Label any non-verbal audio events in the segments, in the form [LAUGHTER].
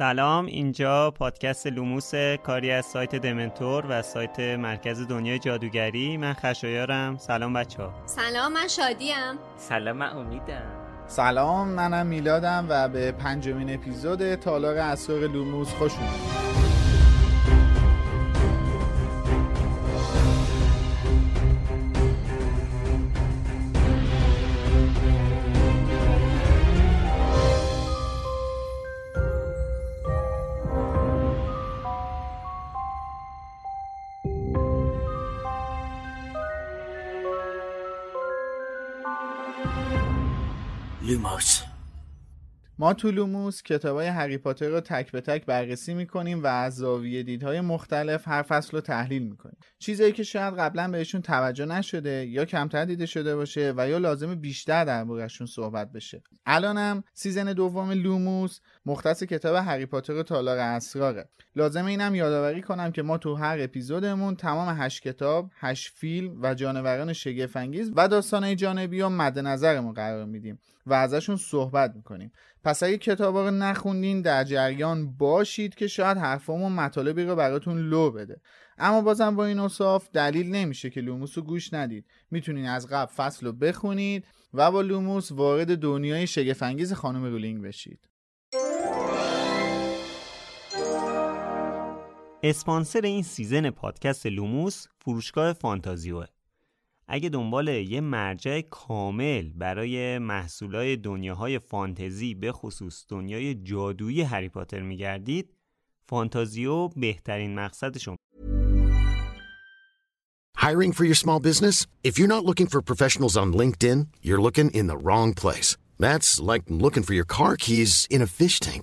سلام اینجا پادکست لوموس کاری از سایت دمنتور و سایت مرکز دنیای جادوگری. من خشایارم. سلام بچه ها سلام من شادیم. سلام من امیدم. سلام منم میلادم و به پنجمین اپیزود تالار اسرار لوموس خوش اومدید. ما تو لوموس کتاب های هری پاتر رو تک به تک بررسی می‌کنیم و از زاویه دیدهای مختلف هر فصل رو تحلیل می‌کنیم. چیزایی که شاید قبلا بهشون توجه نشده یا کمتر دیده شده باشه و یا لازمه بیشتر در موردشون صحبت بشه. الانم season دوم لوموس مختص کتاب هری پاتر و تالار اسراره. لازمه اینم یادآوری کنم که ما تو هر اپیزودمون تمام هشت کتاب هشت فیلم و جانوران شگفت‌انگیز و داستانهای جانبی رو مد نظرمون قرار میدیم و ازشون صحبت می‌کنیم. پس اگه کتابا رو نخوندین در جریان باشید که شاید حرفامون مطالبی رو براتون لو بده. اما بازم با این اوصاف دلیل نمیشه که لوموس رو گوش ندید. می‌تونین از قبل فصل رو بخونید و با لوموس وارد دنیای شگفت‌انگیز خانم رولینگ بشید. اسپانسر این season پادکست لوموس فروشگاه فانتازیوه. اگه دنبال یه مرجع کامل برای محصولای دنیاهای فانتزی به خصوص دنیای جادویی هری پاتر میگردید فانتازیو بهترین مقصد شما Hiring for your small business? If you're not looking for professionals on LinkedIn, you're looking in the wrong place. That's like looking for your car keys in a fish tank.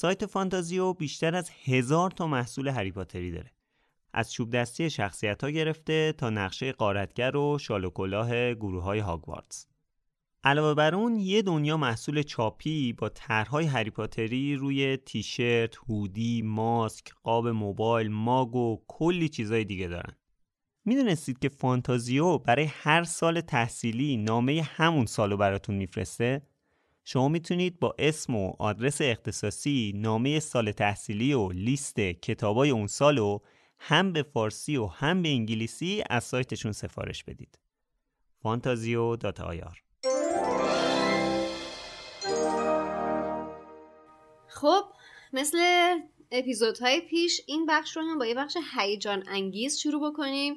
سایت فانتازیو بیشتر از هزار تا محصول هری پاتری داره از چوب دستی شخصیت ها گرفته تا نقشه قارتگر و شال و کلاه گروه های هاگوارتس علاوه بر اون یه دنیا محصول چاپی با طرحهای هری پاتری روی تیشرت، هودی، ماسک، قاب موبایل، ماگ و کلی چیزای دیگه دارن. می‌دونستید که فانتازیو برای هر سال تحصیلی نامه همون سالو براتون میفرسته؟ شما می‌تونید با اسم و آدرس اختصاصی نامه سال تحصیلی و لیست کتابای اون سالو هم به فارسی و هم به انگلیسی از سایتشون سفارش بدید. fantazio.ir خب مثل اپیزودهای پیش این بخش رو هم با یه بخش هیجان انگیز شروع بکنیم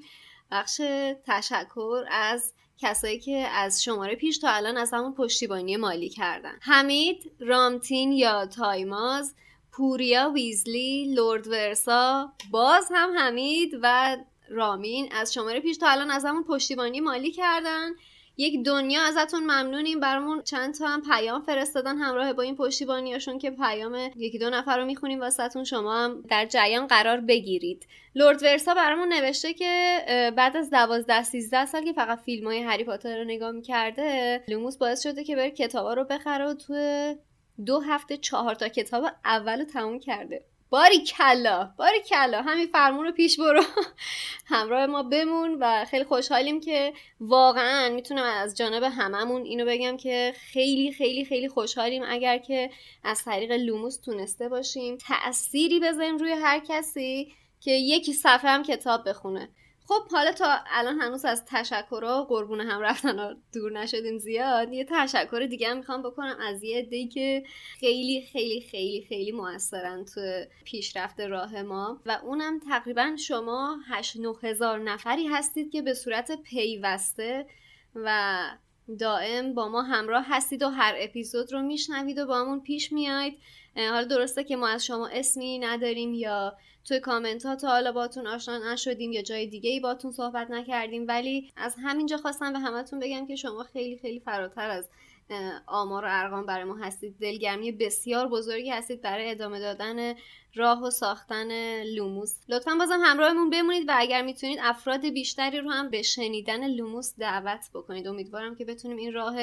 بخش تشکر از کسایی که از شماره پیش تا الان از همون پشتیبانی مالی کردن. حمید رامتین یا تایماز پوریا ویزلی لورد ورسا باز هم حمید و رامین از شماره پیش تا الان از همون پشتیبانی مالی کردن. یک دنیا ازتون ممنونیم. برامون چند تا هم پیام فرستادن همراه با این پشتیبانیاشون که پیام یکی دو نفر رو می‌خونیم واسهتون. شما هم در جریان قرار بگیرید. لورد ورسا برامون نوشته که بعد از دوازده سیزده سال که فقط فیلم های هری پاتر رو نگاه می‌کرده لوموس باعث شده که بره کتابا رو بخره و تو دو هفته چهار تا کتاب اول رو تموم کرده. باریکلا باریکلا همین فرمون رو پیش برو. [LAUGHS] همراه ما بمون و خیلی خوشحالیم که واقعا می‌تونم از جانب هممون اینو بگم که خیلی خیلی خیلی خوشحالیم اگر که از طریق لوموس تونسته باشیم تأثیری بذاریم روی هر کسی که یکی صفحه هم کتاب بخونه. خب حالا تا الان هنوز از تشکرها قربون هم رفتن دور نشدیم زیاد یه تشکر دیگه هم می‌خوام بکنم از یه دی که خیلی خیلی خیلی خیلی موثرن تو پیشرفت راه ما و اونم تقریبا شما 8 هزار نفری هستید که به صورت پیوسته و دائم با ما همراه هستید و هر اپیزود رو میشنوید و با همون پیش میاید حالا درسته که ما از شما اسمی نداریم یا توی کامنت ها تا حالا باتون آشنا نشدیم یا جای دیگه ای باتون صحبت نکردیم ولی از همینجا خواستم به همتون بگم که شما خیلی خیلی فراتر از آمار و ارقام برای ما هستید. دلگرمی بسیار بزرگی هستید برای ادامه دادن راه و ساختن لوموس. لطفا بازم همراهمون بمونید و اگر می‌تونید افراد بیشتری رو هم به شنیدن لوموس دعوت بکنید. امیدوارم که بتونیم این راه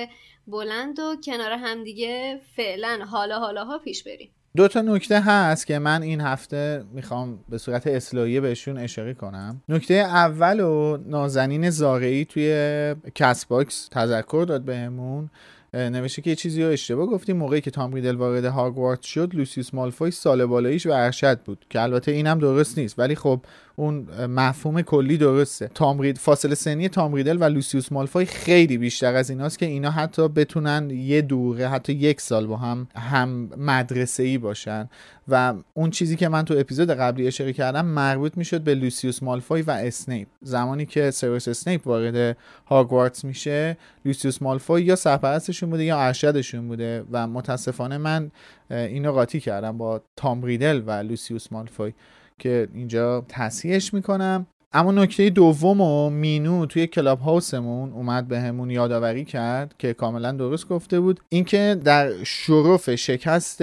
بلند و کنار همدیگه فعلا حالا حالاها پیش بریم. دو تا نکته هست که من این هفته می‌خوام به صورت اصلاحیه بهشون اشاره کنم. نکته اول رو نازنین زارعی توی کست باکس تذکر داد بهمون. نوشته که یه چیزی رو اشتباه گفتیم موقعی که تام ریدل وارد هاگوارت شد لوسیوس مالفوی سال بالاییش و ارشد بود که البته اینم درست نیست. ولی خب اون مفهوم کلی درسته. تامرید فاصله سنی تام ریدل و لوسیوس مالفوی خیلی بیشتر از ایناست که اینا حتی بتونن یه دوره حتی یک سال با هم هم مدرسه ای باشن. و اون چیزی که من تو اپیزود قبلی اشاره کردم مربوط می‌شد به لوسیوس مالفوی و اسنیپ. زمانی که سوروس اسنیپ وارد هاگوارتس میشه لوسیوس مالفوی یا سرپرستشون بوده یا ارشدشون بوده. و متاسفانه من اینو قاطی کردم با تام ریدل و لوسیوس مالفوی که اینجا تصحیحش می‌کنم. اما نکته دوم رو مینو توی کلاب هاوسمون اومد بهمون یادآوری کرد که کاملا درست گفته بود. اینکه در شرف شکست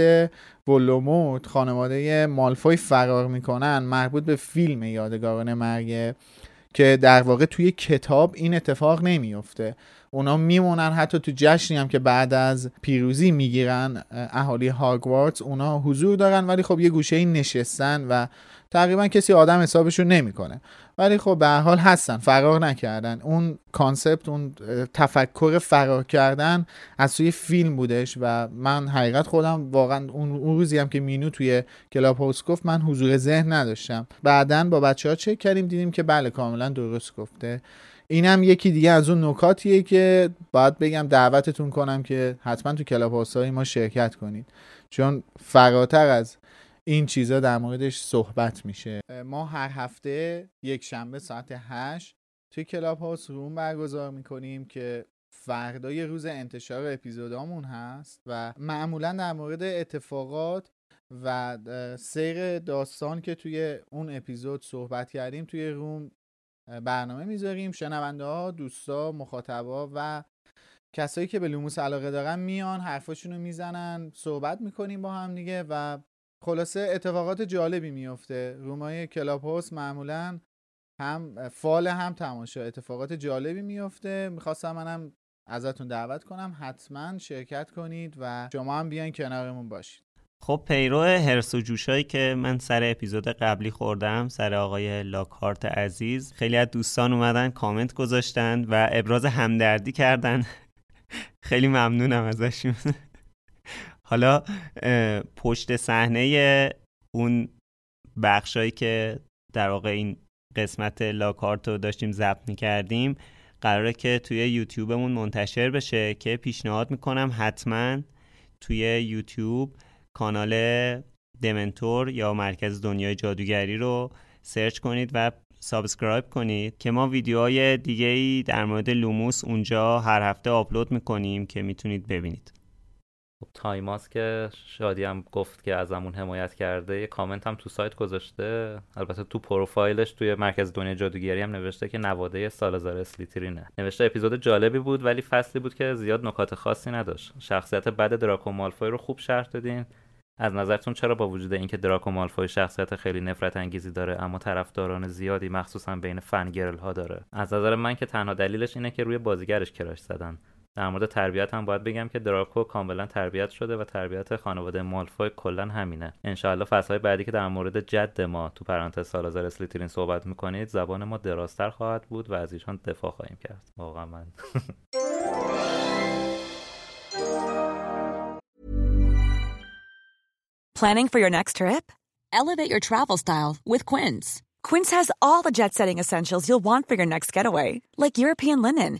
ولدمورت خانواده مالفوی فرار می‌کنن مربوط به فیلم یادگاران مرگ که در واقع توی کتاب این اتفاق نمیفته اونا میمونن حتی تو جشنی هم که بعد از پیروزی می‌گیرن اهالی هاگوارتس اونا حضور دارن ولی خب یه گوشه نشستن و تقریبا کسی آدم حسابشون نمی‌کنه. ولی خب به حال هستن فرار نکردن. اون concept اون تفکر فرار کردن از توی فیلم بودش و من حقیقت خودم واقعا اون روزی هم که مینو توی کلاب هاوس گفت من حضور ذهن نداشتم. بعدا با بچه ها چک کردیم دیدیم که بله کاملا درست گفته. اینم یکی دیگه از اون نکاتیه که باید بگم دعوتتون کنم که حتما تو کلاب های ما شرکت کنید. چون فراتر از این چیزا در موردش صحبت میشه. ما هر هفته یک شنبه ساعت 8 توی کلاب هاوس room برگزار می‌کنیم که فردای روز انتشار اپیزودامون هست و معمولا در مورد اتفاقات و سیر داستان که توی اون اپیزود صحبت کردیم توی room برنامه می‌ذاریم. شنونده ها دوستا مخاطبا و کسایی که به لوموس علاقه دارن میان حرفاشون رو می‌زنن صحبت می‌کنیم با هم دیگه و خلاصه اتفاقات جالبی میفته room ای کلاب هاوس معمولا هم فال هم تماشا اتفاقات جالبی میفته می‌خواستم منم ازتون دعوت کنم. حتما شرکت کنید و شما هم بیاین کنارمون باشید. خب پیرو هرس و جوشایی که من سر اپیزود قبلی خوردم سر آقای لاکارت عزیز خیلی از دوستان اومدن کامنت گذاشتن و ابراز همدردی کردن. [LAUGHS] خیلی ممنونم ازشون. حالا پشت صحنه اون بخشایی که در واقع این قسمت لاکهارت رو داشتیم ضبط می‌کردیم قراره که توی یوتیوبمون منتشر بشه که پیشنهاد می‌کنم حتما توی یوتیوب کانال دمنتور یا مرکز دنیای جادوگری رو search کنید و subscribe کنید که ما ویدیوهای دیگه ای در مورد لوموس اونجا هر هفته آپلود می‌کنیم که می‌تونید ببینید. تایماس که شادی هم گفت که ازمون حمایت کرده. یه کامنت هم تو سایت گذاشته. البته تو پروفایلش توی مرکز دنیا جادوگری هم نوشته که نواده سالزار اسلیترینه. نوشته اپیزود جالبی بود ولی فصلی بود که زیاد نکات خاصی نداشت. شخصیت بد دراکو مالفوی رو خوب شرح دادین. از نظرتون چرا با وجود اینکه دراکو مالفوی شخصیت خیلی نفرت انگیزی داره اما طرفداران زیادی مخصوصا بین fangirl ها داره؟ از نظر من که تنها دلیلش اینه که روی بازیگرش crush زدن. در مورد تربیت هم باید بگم که دراکو کاملا تربیت شده و تربیت خانواده مالفوی کلا همینه انشاءالله فصلهای بعدی که در مورد جد ما تو پرانتز سالازار اسلیترین صحبت می‌کنید زبان ما درازتر خواهد بود و از ایشان دفاع خواهیم کرد واقعا من [LAUGHS] Planning for your next trip? Elevate your travel style with Quince. Quince has all the jet setting essentials you'll want for your next getaway, like European linen,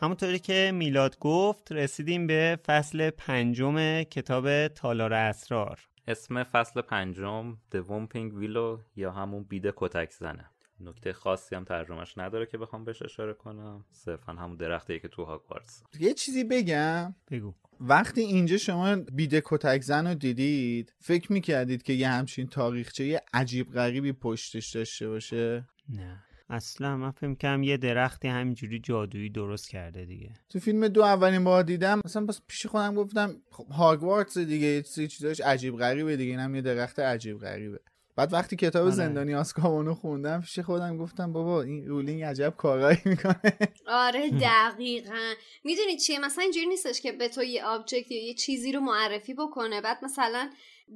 همونطوری که میلاد گفت رسیدیم به فصل پنجم کتاب تالار اسرار. اسم فصل پنجم The Womping Willow یا همون بید کتک زنه. نکته خاصی هم ترجمهش نداره که بخوام بهش اشاره کنم. صرفا همون درختی که تو هاگوارتس. یه چیزی بگم. بگو. وقتی اینجا شما بیده کتک زن رو دیدید فکر می‌کردید که یه همچین تاریخچه یه عجیب غریبی پشتش داشته باشه؟ نه. اصلا من فکر کنم یه درختی همینجوری جادویی درست کرده دیگه. تو فیلم دو اولین بار دیدم مثلا بس پیش خودم گفتم خب هاگوارتس دیگه یه چیزاش عجیب غریبه دیگه اینم یه درخت عجیب غریبه. بعد وقتی کتاب آره. زندانی آزکابانو خوندم پیش خودم گفتم بابا این رولینگ عجب کارایی می‌کنه. آره دقیقا. می‌دونی چیه؟ مثلا اینجوری نیستش که به تو یه object یا یه چیزی رو معرفی بکنه. بعد مثلا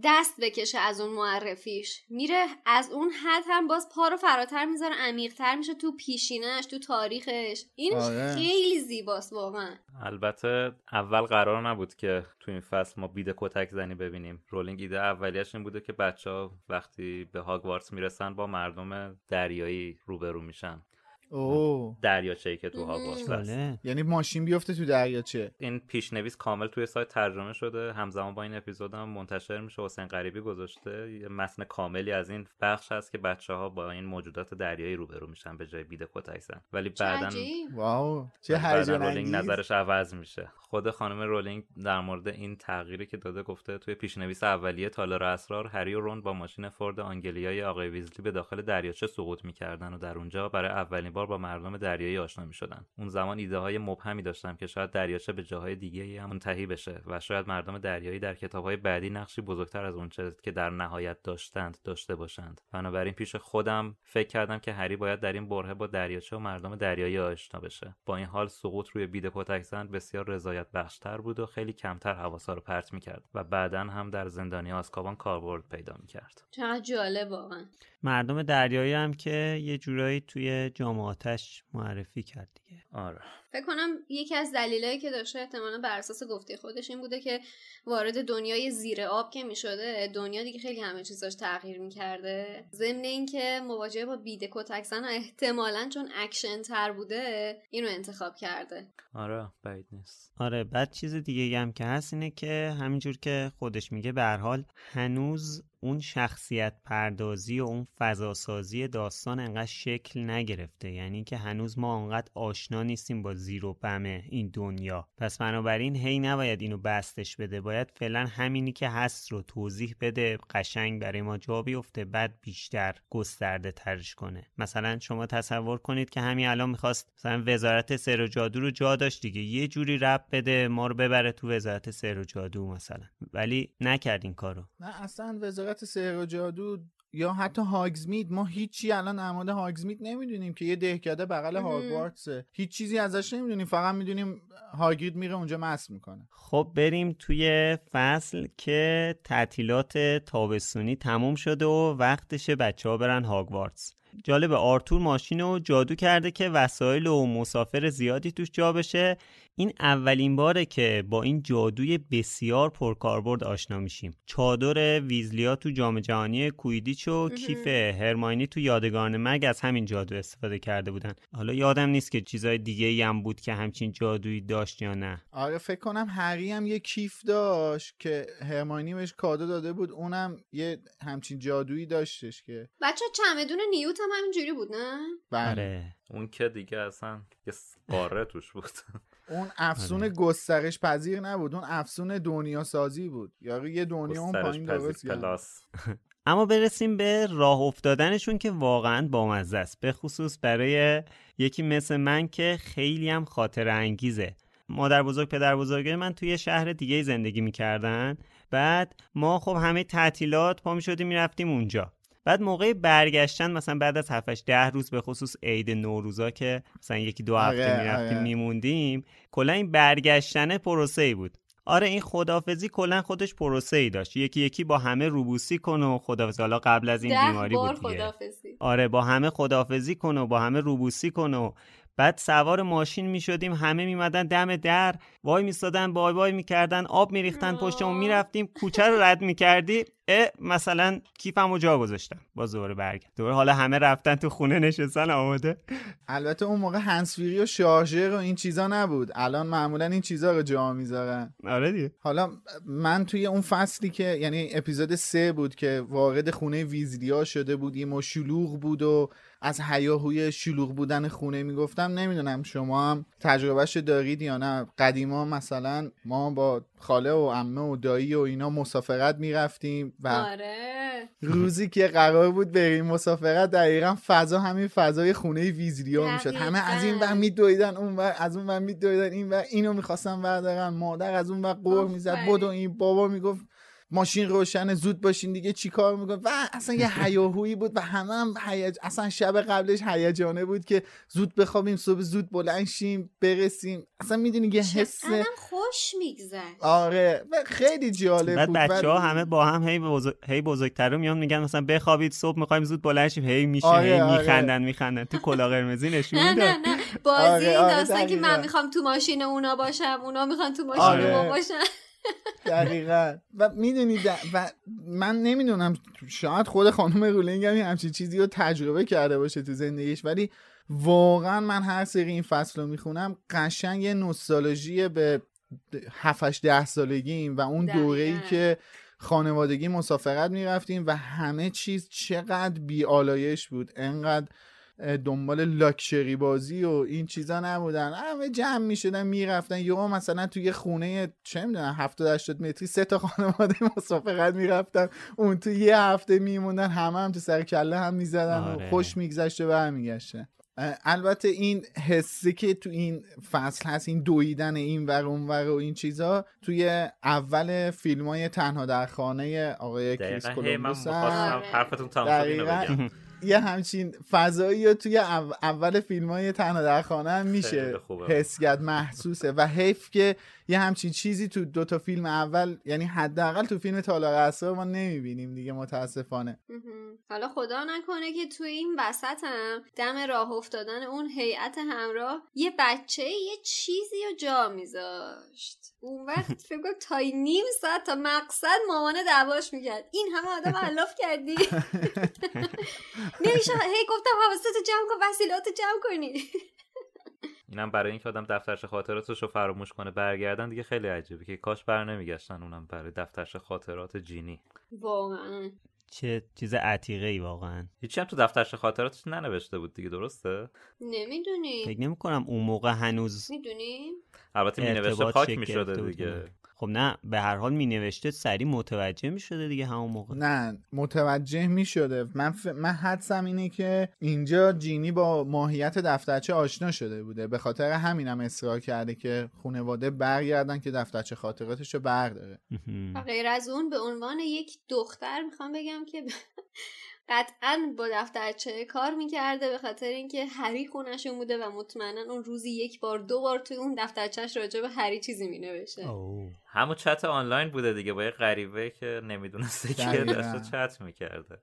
دست بکشه از اون معرفیش. میره از اون حد هم باز پا رو فراتر می‌ذاره عمیقتر میشه تو پیشینش تو تاریخش. این آره. خیلی زیباست واقعا. البته اول قرار نبود که تو این فصل ما بید کتک زنی ببینیم. رولینگ ایده اولیش این بوده که بچه ها وقتی به هاگوارتس می‌رسن با مردم دریایی روبرو میشن. اوه. دریاچه‌ای که تو هاگوارتس هست. یعنی ماشین بیفته تو دریاچه. این پیشنویس کامل توی سایت ترجمه شده. همزمان با این اپیزود هم منتشر میشه. حسین غریبی گذاشته. یه متن کاملی از این بخش هست که بچه ها با این موجودات دریایی روبرو میشن به جای بید کتک زن ولی بعدا. wow. چه هیجان رولینگ نظرش عوض میشه. خود خانم رولینگ در مورد این تغییری که داده گفته توی پیشنویس اولیه تالار اسرار هری و رون با ماشین فورد آنگلیای آقای ویزلی به داخل دریاچه سقوط می‌کردن و در اونجا برای اولین بار با مردم دریایی آشنا می‌شدن. اون زمان ایده های مبهمی داشتم که شاید دریاچه به جاهای دیگه هم منتهی بشه و شاید مردم دریایی در کتاب های بعدی نقشی بزرگتر از اونچه که در نهایت داشتند داشته باشند. بنابراین پیش خودم فکر کردم که هری باید در این برهه با دریاچه و مردم دریایی آشنا بشه. با این حال سقوط روی بید کتک زن بسیار رضایت بخشتر بود و خیلی کمتر حواسا رو پرت می‌کرد و بعدا هم در زندانی آزکابان کاربرد پیدا می‌کرد. چقدر جالب واقعا. مردم دریایی هم که یه جورایی توی جام آتش معرفی کرد دیگه. آره. فکر کنم یکی از دلایلی که داشته احتمالا بر اساس گفته خودش این بوده که وارد دنیای زیر آب که می‌شده دنیا دیگه خیلی همه چیزاش تغییر می‌کرده. ضمن اینکه مواجهه با بید کتک زن احتمالا چون اکشن تر بوده اینو انتخاب کرده. آره بعید نیست. آره بعد چیز دیگه هم که هست اینه که همینجور که خودش میگه به حال هنوز اون شخصیت پردازی و اون فضاسازی داستان انقدر شکل نگرفته. یعنی که هنوز ما انقدر آشنا نیستیم با زیر و بم این دنیا. پس بنابراین هی نباید اینو بستش بده. باید فعلا همینی که هست رو توضیح بده. قشنگ برای ما جا بیفته. بعد بیشتر گسترده ترش کنه. مثلا شما تصور کنید که همین الان می‌خواست مثلا وزارت سر و جادو رو جا داشت دیگه. یه جوری رب بده ما رو ببره تو وزارت سر و جادو مثلا. ولی نکرد این کارو. نه اصلا وزارت سحر و جادو یا حتی هاگزمید ما هیچی الان مورد هاگزمید نمی‌دونیم که یه دهکده بغل هاگوارتسه. هیچ چیزی ازش نمی‌دونیم فقط می‌دونیم هاگرید میره اونجا مست می‌کنه. خب بریم توی فصل که تعطیلات تابستونی تموم شده و وقتشه بچه ها برن هاگوارتس. جالب آرتور ماشین رو جادو کرده که وسایل و مسافر زیادی توش جا بشه. این اولین باره که با این جادوی بسیار پرکاربرد آشنا میشیم. چادر ویزلیا تو جام جهانی کویدیچ و کیف هرماینی تو یادگان مرگ از همین جادو استفاده کرده بودن. حالا یادم نیست که چیزای دیگه ای هم بود که همچین جادویی داشت یا نه. آره فکر کنم هری هم یه کیف داشت که هرماینی بهش کادو داده بود. اونم یه همچین جادویی داشتش که بچه چمدون نیوت هم همینجوری بود نه؟ بله. آره. اون که دیگه اصلا یه قاره توش بود. [LAUGHS] اون افسون گسترش پذیر نبود اون افسون دنیا سازی بود. یا یه دنیا اون پایین درست. پلاس [LAUGHS] اما برسیم به راه افتادنشون که واقعا بامزه است. به خصوص برای یکی مثل من که خیلی هم خاطر انگیزه. مادر بزرگ پدر بزرگ من توی شهر دیگه زندگی می‌کردن. بعد ما خب همه تعطیلات پا می‌شدیم می‌رفتیم اونجا. بعد موقع برگشتن مثلا بعد از 7 ده روز به خصوص عید نوروزا که مثلا یکی دو هفته آره، می‌رفتیم آره. میموندیم کلا این برگشتن پروسه ای بود. آره این خدافزی کلا خودش پروسه ای داشت. یکی یکی با همه روبوسی کن و خدافزی حالا قبل از این ده بیماری بار بود دیگه. خدافزی آره با همه خدافزی کن و با همه روبوسی کن و بعد سوار ماشین می شدیم همه میمدن دم در وای میستادن بای بای می‌کردن آب میریختن پشتمون می‌رفتیم کوچه رو رد می‌کردی اه مثلا کیفمو جا گذاشتم باز دوباره برگرد دوباره حالا همه رفتن تو خونه نشستن آماده. البته اون موقع هنسفیری و شارژر و این چیزا نبود. الان معمولا این چیزا رو جا می‌ذارن. آره دیگه. حالا من توی اون فصلی که یعنی اپیزود سه بود که وارد خونه ویزلیا شده بودیم و شلوغ بود و از هیاهوی شلوغ بودن خونه می‌گفتم نمی‌دونم شما هم تجربهش دارید یا نه. قدیما مثلا ما با خاله و عمه و دایی و اینا مسافرت می‌رفتیم و آره. روزی که قرار بود بریم مسافرت دقیقا فضا همین فضای خونه ویزلیا می‌شد. همه از این ور میدویدن اون ور از اون ور میدویدن این ور اینو می‌خواستن بردارن. مادر از اون ور قور می‌زد. بدو این بابا می‌گفت ماشین روشن زود باشین دیگه چیکار میکن و اصلا یه هیاهویی بود و همه هم هیج... اصلا شب قبلش هیجانه بود که زود بخوابیم صبح زود بلند شیم برسیم. اصلا می‌دونی یه حس خوش میگذشت. آره و خیلی جالب بعد بود. بچه ها ولی- همه با هم هی, بزرگ... هی بزرگتر میان میگن مثلا بخوابید صبح می‌خوایم زود بلند شیم. هی میشه آره، هی آره. میخندن میخندن. تو کلاه قرمزی نشون نه نه نه. بازی آره، آره، داستان که من. می‌خوام تو ماشین اونا باشم اونا می‌خوان تو ماشین آره. ما باشن. دقیقا و می‌دونید و من نمی‌دونم شاید خود خانم رولینگ هم همچین چیزی رو تجربه کرده باشه تو زندگیش ولی واقعا من هر سری این فصل رو می‌خونم قشنگ یه نوستالژی به 7 ده سالگیم و اون. دوره ای که خانوادگی مسافرت می‌رفتیم و همه چیز چقدر بیالایش بود انقدر دنبال لاکچری بازی و این چیزا نبودن. همه جمع می‌شدن می‌رفتن. یهو مثلا توی خونه چه می‌دونم 70 80 متری سه تا خانواده [LAUGHS] مسافرت می‌رفتن. اون تو یه هفته میموندن همه هم تو سر کله هم می‌زدن و آره. خوش میگذشت و برمیگشتن البته این حسی که تو این فصل هست این دویدن این ور اون ور و این چیزا توی اول فیلم های تنها در خانه آقای کریس کولومبوس آره. حرفتون تمام یه همچین فضایی رو توی او- اول فیلم های تنها در خانه هم میشه. حس کرد محسوسه و حیف که یه همچین چیزی تو دو تا فیلم اول یعنی حداقل تو فیلم تالار اسرار ما نمی‌بینیم دیگه متاسفانه. حالا خدا نکنه که توی این وسط هم دم راه افتادن اون هیئت همراه یه بچه یه چیزی رو جا میذاشت. اون وقت [LAUGHS] فکر کنم تا نیم ساعت تا مقصد مامانه دعواش می‌کرد. این همه آدم علاف کردی. [LAUGHS] نمیشه. هی گفتم حواستو جمع کن وسیلاتو جمع کنی. اینم برای اینکه آدم دفترچه خاطراتش رو فراموش کنه برگردن دیگه خیلی عجیبه که کاش بر نمیگشتن اونم برای دفترچه خاطرات جینی. واقعا. چه چیز عتیقه ای واقعا. هیچی هم تو دفترچه خاطراتش ننوشته بود دیگه درسته؟ نمی‌دونی. فکر نمی کنم اون موقع هنوز می‌دونی؟ البته می نوشته پاک می شده دیگه. خب نه به هر حال می نوشته سریع متوجه می شده دیگه همون موقع. نه متوجه می شده من, ف... من حدسم اینه که اینجا جینی با ماهیت دفترچه آشنا شده بوده. به خاطر همینم اصرار کرده که خانواده برگردن که دفترچه خاطراتش رو برداره غیر از اون به عنوان یک دختر می‌خوام بگم که قطعا با دفترچه کار می‌کرده به خاطر اینکه هری خونشون بوده و مطمئنا اون روزی یک بار دو بار توی اون دفترچهش راجع به هری چیزی مینوشته. همون چت آنلاین بوده دیگه با یه غریبه که نمی‌دونسته که. داشته چت می‌کرده.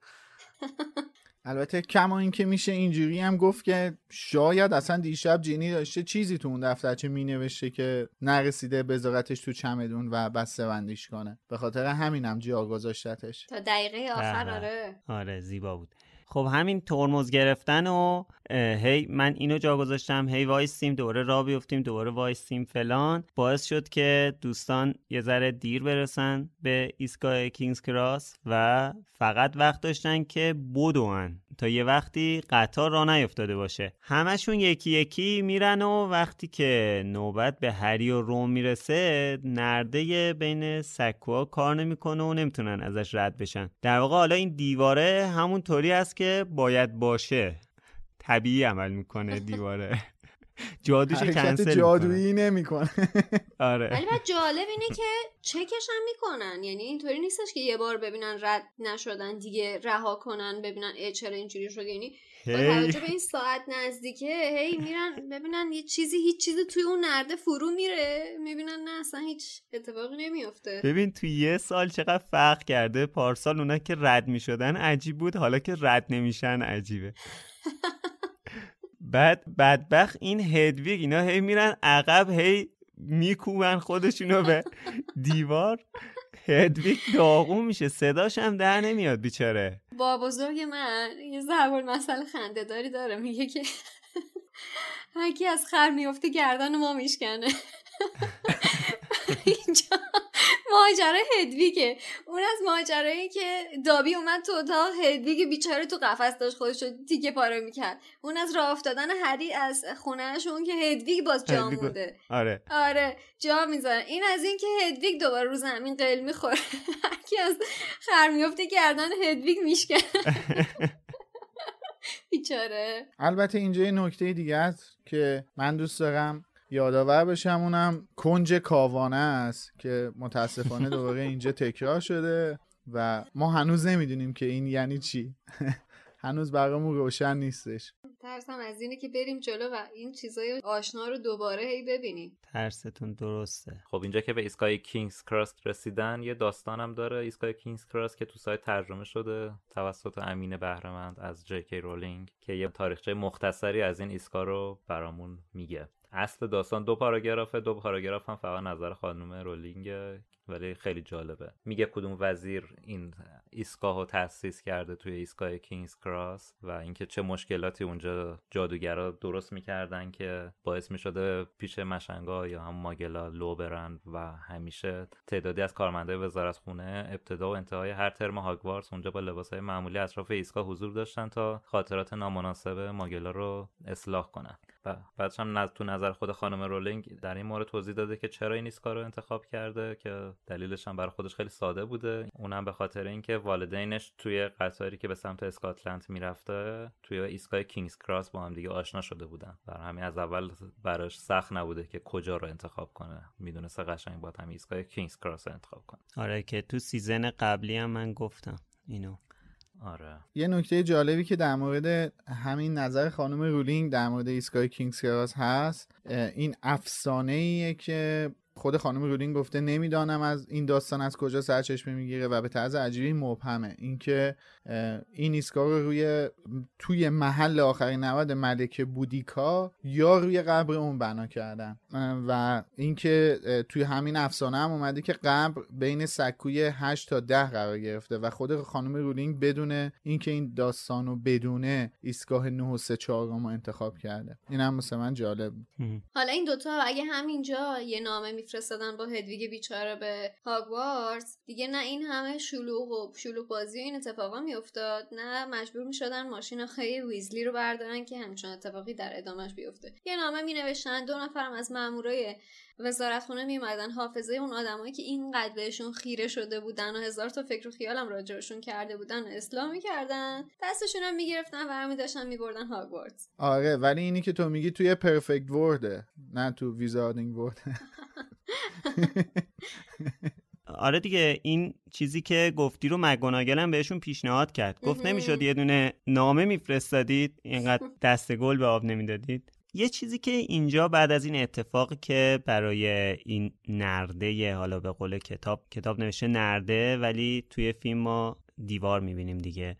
البته کما اینکه میشه اینجوری هم گفت که شاید اصلا دیشب جینی داشته چیزی تو اون دفترچه مینوشته که نرسیده بذارتش تو چمدون و بسته بندیش کنه. به خاطر همینم جا گذاشتتش. تا دقیقه آخر بله. آره. آره زیبا بود. خب همین ترمز گرفتن و هی من اینو جا گذاشتم هی وایستیم دوباره را بیفتیم دوباره وایستیم فلان. باعث شد که دوستان یه ذره دیر برسن به ایستگاه کینگز کراس و فقط وقت داشتن که بدون تا یه وقتی قطار را نیفتاده باشه. همشون یکی یکی میرن و وقتی که نوبت به هری و روم می‌رسه نرده بین سکوها کار نمی‌کنه و نمی‌تونن ازش رد بشن. در واقع حالا این دیواره همون طوری است که باید باشه. طبیعی عمل می‌کنه دیواره. [LAUGHS] جادوش کنسل جادویی نمی‌کنه. [LAUGHS] آره. ولی بعد جالب اینه که چکش هم می‌کنن. یعنی اینطوری نیستش که یه بار ببینن رد نشدن دیگه رها کنن ببینن اه چرا اینجوری شد. یعنی. توجه به این ساعت نزدیکه؟ هی میرن ببینن یه چیزی هیچ چیزی توی اون نرده فرو میره. می‌بینن نه اصلا هیچ اتفاقی نمیافته. ببین تو یه سال چقدر فرق کرده؟ پارسال اونا که رد می شدن عجیب بود حالا که رد نمیشن عجیبه. بعد بدبخت این هدویگ اینا هی میرن عقب هی میکوبن خودشونو به دیوار. هدویگ داغون میشه. صداش هم در نمیاد بیچاره. با بزرگ من یه ضرب مسئله خنده داری داره. میگه که هرکی از خر میفته گردن ما میشکنه. [LAUGHS] اینجا ماجرای هدویگه. اون از ماجرایی که دابی اومد تو اتاق هدویگ بیچاره تو قفس داشت خودش رو تیکه پاره می‌کرد. اون از راه افتادن هری از خونهشون که هدویگ باز جا مونده. آره. آره جا می‌ذارن این از این که هدویگ دوباره رو زمین قل می‌خوره. [LAUGHS] هرکی از خر میفته گردن هدویگ میشکنه. [LAUGHS] بیچاره. البته اینجا یه نکته دیگه است که من دوست دارم یادآور بشم اونم کنج کاوانه است که متاسفانه دوباره [LAUGHS] اینجا تکرار شده و ما هنوز نمی‌دونیم که این یعنی چی. [LAUGHS] هنوز برامون روشن نیستش. ترسم از اینه که بریم جلو و این چیزای آشنا رو دوباره هی ببینیم. حدستون درسته. خب اینجا که به ایستگاه کینگز کراس رسیدن یه داستانم داره. ایستگاه کینگز کراس که تو سایت ترجمه شده توسط امین بهرمند از جی کی رولینگ که یه تاریخچه مختصری از این ایستگاه رو برامون میگه. اصل داستان دو پاراگرافه دو پاراگراف هم فقط نظر خانم رولینگه ولی خیلی جالبه. میگه کدوم وزیر این ایستگاه رو تأسیس کرده توی ایستگاه کینگز کراس و اینکه چه مشکلاتی اونجا جادوگرا درست می‌کردن که باعث می‌شده پیش مشنگا یا هم ماگلا لو برن و همیشه تعدادی از کارمندای وزارت خونه ابتدا و انتهای هر ترم هاگوارتس اونجا با لباسهای معمولی اطراف ایستگاه حضور داشتن تا خاطرات نامناسب ماگلا رو اصلاح کنن. بعدش هم تو نظر خود خانم رولینگ در این مورد توضیح داده که چرا این ایستگاه رو انتخاب کرده که دلیلش هم برای خودش خیلی ساده بوده. اونم به خاطر اینکه والدینش توی قطاری که به سمت اسکاتلند می‌رفته توی ایستگاه کینگز کراس با هم دیگه آشنا شده بودن. برای همین از اول براش سخت نبوده که کجا رو انتخاب کنه. می‌دونسته قشنگ باید هم ایستگاه کینگز کراس رو انتخاب کنه. آره که تو season قبلی هم من گفتم اینو. آره. یه نکته جالبی که در مورد همین نظر خانم رولینگ در مورد ایستگاه کینگز هست این افسانه ایه که خود خانم رولینگ گفته نمی‌دانم از این داستان از کجا سرچشمه می‌گیره و به طرز عجیبی مبهمه. اینکه این ایستگاه رو روی توی محل آخرین نبرد ملکه بودیکا یا روی قبر اون بنا کردن. و اینکه توی همین افسانه هم اومده که قبر بین سکوی 8 تا 10 قرار گرفته و خود خانم رولینگ بدون اینکه این داستان رو بدونه ایستگاه 9 و 3 4 رو انتخاب کرده. این هم به نظر من جالب حالا این دوتا اگه همینجا یه نامه میفرستادن با هدویگ بیچاره به هاگوارتس دیگه نه این همه شلوغ و شلوغ بازی و این اتفاقا میافتاد نه مجبور می‌شدن ماشین خیلی ویزلی رو بردارن که همچون اتفاقی در ادامهش بیفته. یه نامه مینوشتن دو نفرم از مامورای وزارت خونه میومدن حافظه اون آدمایی که اینقدر بهشون خیره شده بودن و هزار تا فکر و خیالم راجبشون کرده بودن و اصلاح می‌کردن. دستشون هم می‌گرفتن و داشتن میبردن هاگوارتس آره ولی اینی که تو میگی توی پرفکت ورده نه تو ویزاردینگ ورد [LAUGHS] آره دیگه این چیزی که گفتی رو مگوناگل هم بهشون پیشنهاد کرد گفت. نمی‌شد یه دونه نامه میفرستادید اینقدر دست گل به آب نمی‌دادید یه چیزی که اینجا بعد از این اتفاقی که برای این نرده حالا به قول کتاب کتاب نوشته نرده ولی توی فیلم ما دیوار می‌بینیم دیگه.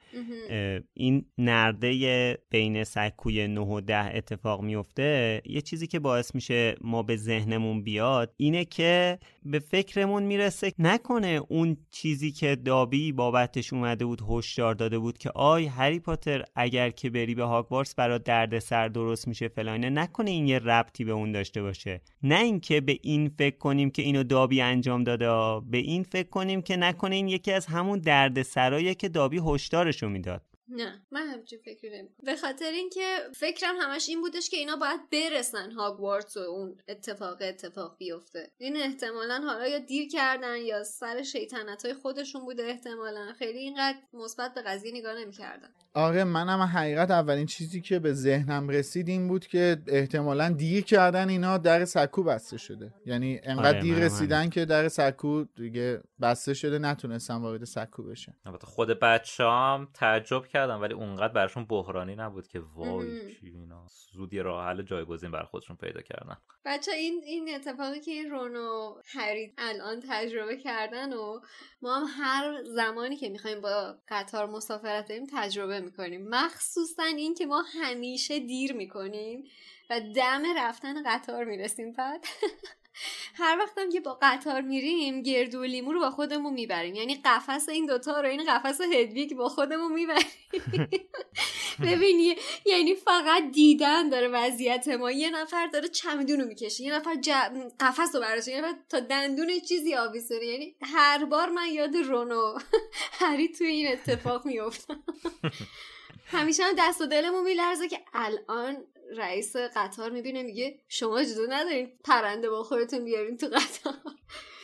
این نرده بین سکوی 9 و 10 اتفاق میفته یه چیزی که باعث میشه ما به ذهنمون بیاد اینه که به فکرمون می‌رسه نکنه اون چیزی که دابی بابتش اومده بود هشدار داده بود که آی هری پاتر اگر که بری به هاگوارتس برات درد سر درست میشه فلانه نکنه این یه ربطی به اون داشته باشه. نه اینکه به این فکر کنیم که اینو دابی انجام داده به این فکر کنیم که نکنه این یکی از همون درد سرایه که دابی هشدارشو می‌داد. نه من همچین فکری نمی به خاطر اینکه فکرم همش این بودش که اینا باید برسن هاگوارتس و اون اتفاق اتفاق بیفته. این احتمالا حالا یا دیر کردن یا سر شیطنت های خودشون بوده احتمالا. خیلی اینقدر مثبت به قضیه نگاه نمی‌کردن آره منم حقیقت اولین چیزی که به ذهنم رسید این بود که احتمالا دیر کردن اینا در سکو بسته شده. یعنی انقدر آره دیر رسیدن که در سکو دیگه بسته شده نتونستن وارد سکو بشن. البته خود بچه‌ام تعجب کردم ولی اونقدر براشون بحرانی نبود که وای چی اینا. زود یه راه حل جایگزین بر خودشون پیدا کردن. بچه این این اتفاقی که رون و هری الان تجربه کردن و ما هم هر زمانی که می‌خوایم با قطار مسافرت داریم تجربه می‌کنیم. مخصوصا این که ما همیشه دیر می‌کنیم و دم رفتن قطار می‌رسیم بعد [LAUGHS] هر وقتم که با قطار میریم گردو و لیمو رو با خودمون می‌بریم. یعنی قفس این دوتا رو این قفس هدویگ با خودمون می‌بریم. [LAUGHS] ببینی یعنی فقط دیدن داره وضعیت ما. یه نفر داره چمدون رو می‌کشه یه نفر ج... قفس رو برشه یه نفر تا دندون چیزی آویزونه. یعنی هر بار من یاد رونو [LAUGHS] هری توی این اتفاق میفتم [LAUGHS] همیشه هم دست و دلمون میلرزه که الان رئیس قطار می‌بینه میگه شما اجازه ندارین پرنده با خودتون بیارین تو قطار.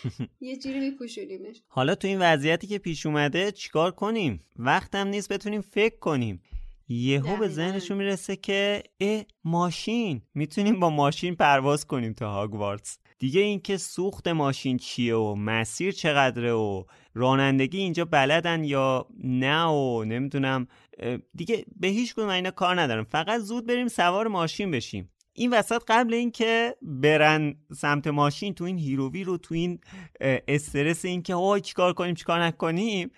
[LAUGHS] یه جوری میپوشونیمش. حالا تو این وضعیتی که پیش اومده چیکار کنیم؟ وقتم نیست بتونیم فکر کنیم. یهو به ذهنشون می‌رسه که اه ماشین. می‌تونیم با ماشین پرواز کنیم تا هاگوارتس دیگه اینکه سوخت ماشین چیه و مسیر چقدره و رانندگی اینجا بلدن یا نه و نمی‌دونم دیگه به هیچ کدوم اینا کار ندارم. فقط زود بریم سوار ماشین بشیم. این وسط قبل اینکه برن سمت ماشین تو این هیرووی رو تو این استرس اینکه وای چیکار کنیم چیکار نکنیم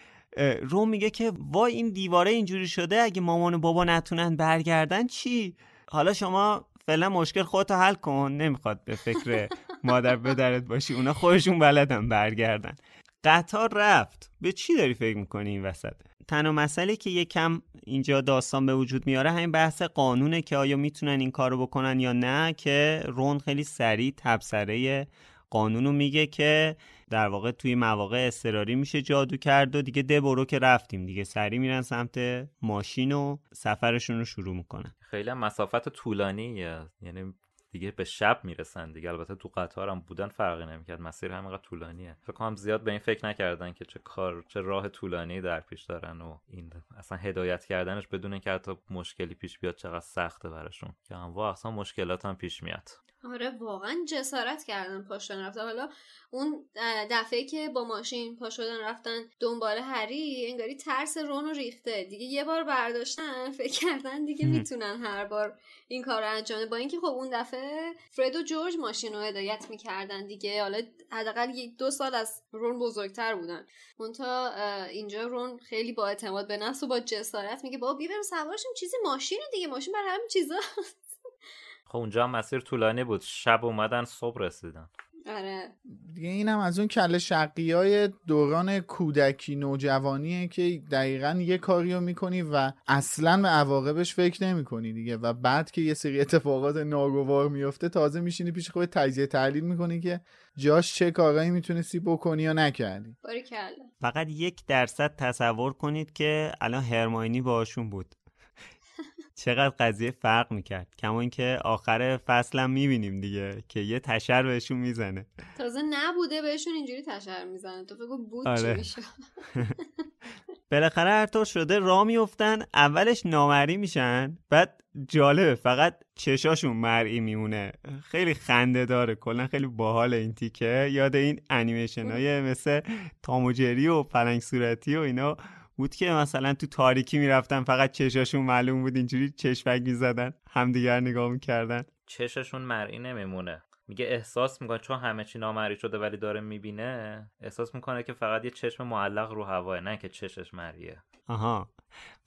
رو میگه که وای این دیواره اینجوری شده اگه مامان و بابا نتونن برگردن چی؟ حالا شما فعلا مشکل خودتو حل کن. نمی‌خواد به فکر مادر بدرت باشی. اونا خودشون بلدن برگردن. قطار رفت. به چی داری فکر می‌کنی این وسط؟ تنها مسئله که یکم اینجا داستان به وجود میاره همین بحث قانونه که آیا می‌تونن این کارو بکنن یا نه که رون خیلی سریع تبصره قانونو میگه که در واقع توی مواقع اضطراری میشه جادو کرد و دیگه ده برو که رفتیم دیگه. سریع میرن سمت ماشین و سفرشون رو شروع می‌کنن. خیلی مسافت طولانیه. یعنی دیگه به شب می‌رسن دیگه. البته تو قطار هم بودن فرقی نمی‌کرد. مسیر همینقدر طولانیه. فکر کنم زیاد به این فکر نکردن که چه کار چه راه طولانی در پیش دارن و این اصلا هدایت کردنش بدون اینکه حتی مشکلی پیش بیاد چقدر سخته براشون. که هم اصلا مشکلات هم پیش میاد. آره واقعا جسارت کردن پاشدن رفتن. حالا اون دفعه که با ماشین پا شدن رفتن دنبال هری انگاری ترس رون رو ریخته. دیگه یه بار برداشتن فکر کردن دیگه می‌تونن هر بار این کار رو انجام با اینکه خب اون دفعه فرد و جورج ماشین رو هدایت می‌کردن دیگه. حالا حداقل دو سال از رون بزرگتر بودن. تا اینجا رون خیلی با اعتماد به نفس و با جسارت میگه بابا بیبرم سوارشیم چیزی ماشین دیگه ماشین برای همین چیزا خب اونجا مسیر طولانی بود. شب اومدن صبح رسیدن. آره. دیگه اینم از اون کل شقی های دوران کودکی نوجوانیه که دقیقا یه کاری رو می‌کنی و اصلا به عواقبش فکر نمی‌کنی دیگه. و بعد که یه سری اتفاقات ناگوار میفته تازه میشینی پیش خود تجزیه تحلیل می‌کنی که جاش چه کارهایی می‌تونستی بکنی یا نکردی. فقط یک درصد تصور کنید که الان هرماینی باشون بود. چقدر قضیه فرق می‌کرد. کما اینکه آخر فصلم می‌بینیم دیگه که یه تشر بهشون می‌زنه. تازه نبوده بهشون اینجوری تشر می‌زنه. تو فکر بود آره. چی [LAUGHS] بالاخره هر طور شده را میفتن اولش نامری میشن بعد جالبه فقط چشاشون مرئی میمونه. خیلی خنده داره. کلا خیلی باحال این تیکه. یاد این انیمیشن های مثل تاموجری و پلنگ صورتی و اینا. بود که مثلا تو تاریکی می‌رفتن فقط چشاشون معلوم بود اینجوری چشمک می‌زدن همدیگر نگاه می‌کردن. چششون مرئی نمیمونه. میگه احساس می‌کنه چون همه چی نامری شده ولی داره می‌بینه احساس می‌کنه که فقط یه چشم معلق رو هواه نه که چشش مریه. آها.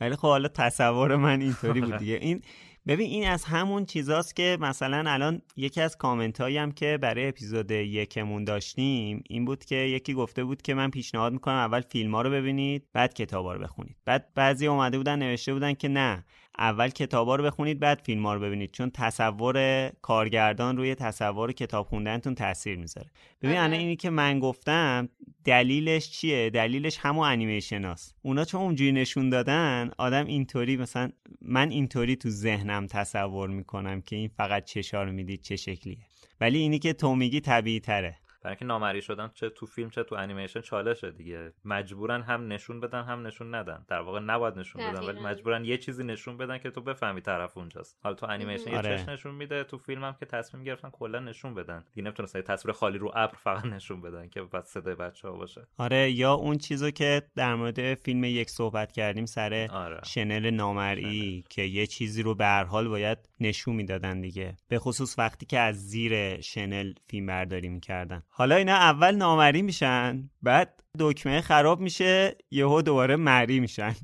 ولی خب حالا تصور من اینطوری بود دیگه. این ببین این از همون چیزاست که مثلا الان یکی از کامنت هم که برای اپیزود یکمون داشتیم این بود که یکی گفته بود که من پیشنهاد می‌کنم اول فیلم ها رو ببینید بعد کتاب ها رو بخونید. بعد بعضی اومده بودن نوشته بودن که نه. اول کتابا رو بخونید بعد فیلم ها رو ببینید چون تصور کارگردان روی تصور کتاب خوندنتون تاثیر می‌ذاره. ببین الان اینی که من گفتم دلیلش چیه؟ دلیلش همون انیمیشن هست. اونا چون اونجوری نشون دادن آدم اینطوری مثلا من اینطوری تو ذهنم تصور می‌کنم که این فقط چشا رو می‌دید چه شکلیه. ولی اینی که تو میگی طبیعی تره. برای اینکه نامری شدن چه تو فیلم چه تو انیمیشن چالشه دیگه. مجبورن هم نشون بدن هم نشون ندن. در واقع نباید نشون بدن ولی مجبورن یه چیزی نشون بدن که تو بفهمی طرف اونجاست. حالا تو انیمیشن یه آره. چش نشون میده تو فیلم هم که تصمیم گرفتن کلا نشون بدن. دیگه نمی‌تونن تصویر خالی رو ابر فقط نشون بدن که بعد صدای بچه ها باشه. آره یا اون چیزو که در مورد فیلم یک صحبت کردیم سر آره. شنل نامرئی که یه چیزی رو به هر حال باید نشون می‌دادن دیگه. به خصوص وقتی که از زیر شنل فیلم برداری می‌کردن. حالا اینا اول نامری میشن بعد دکمه خراب میشه یهو دوباره مری میشن.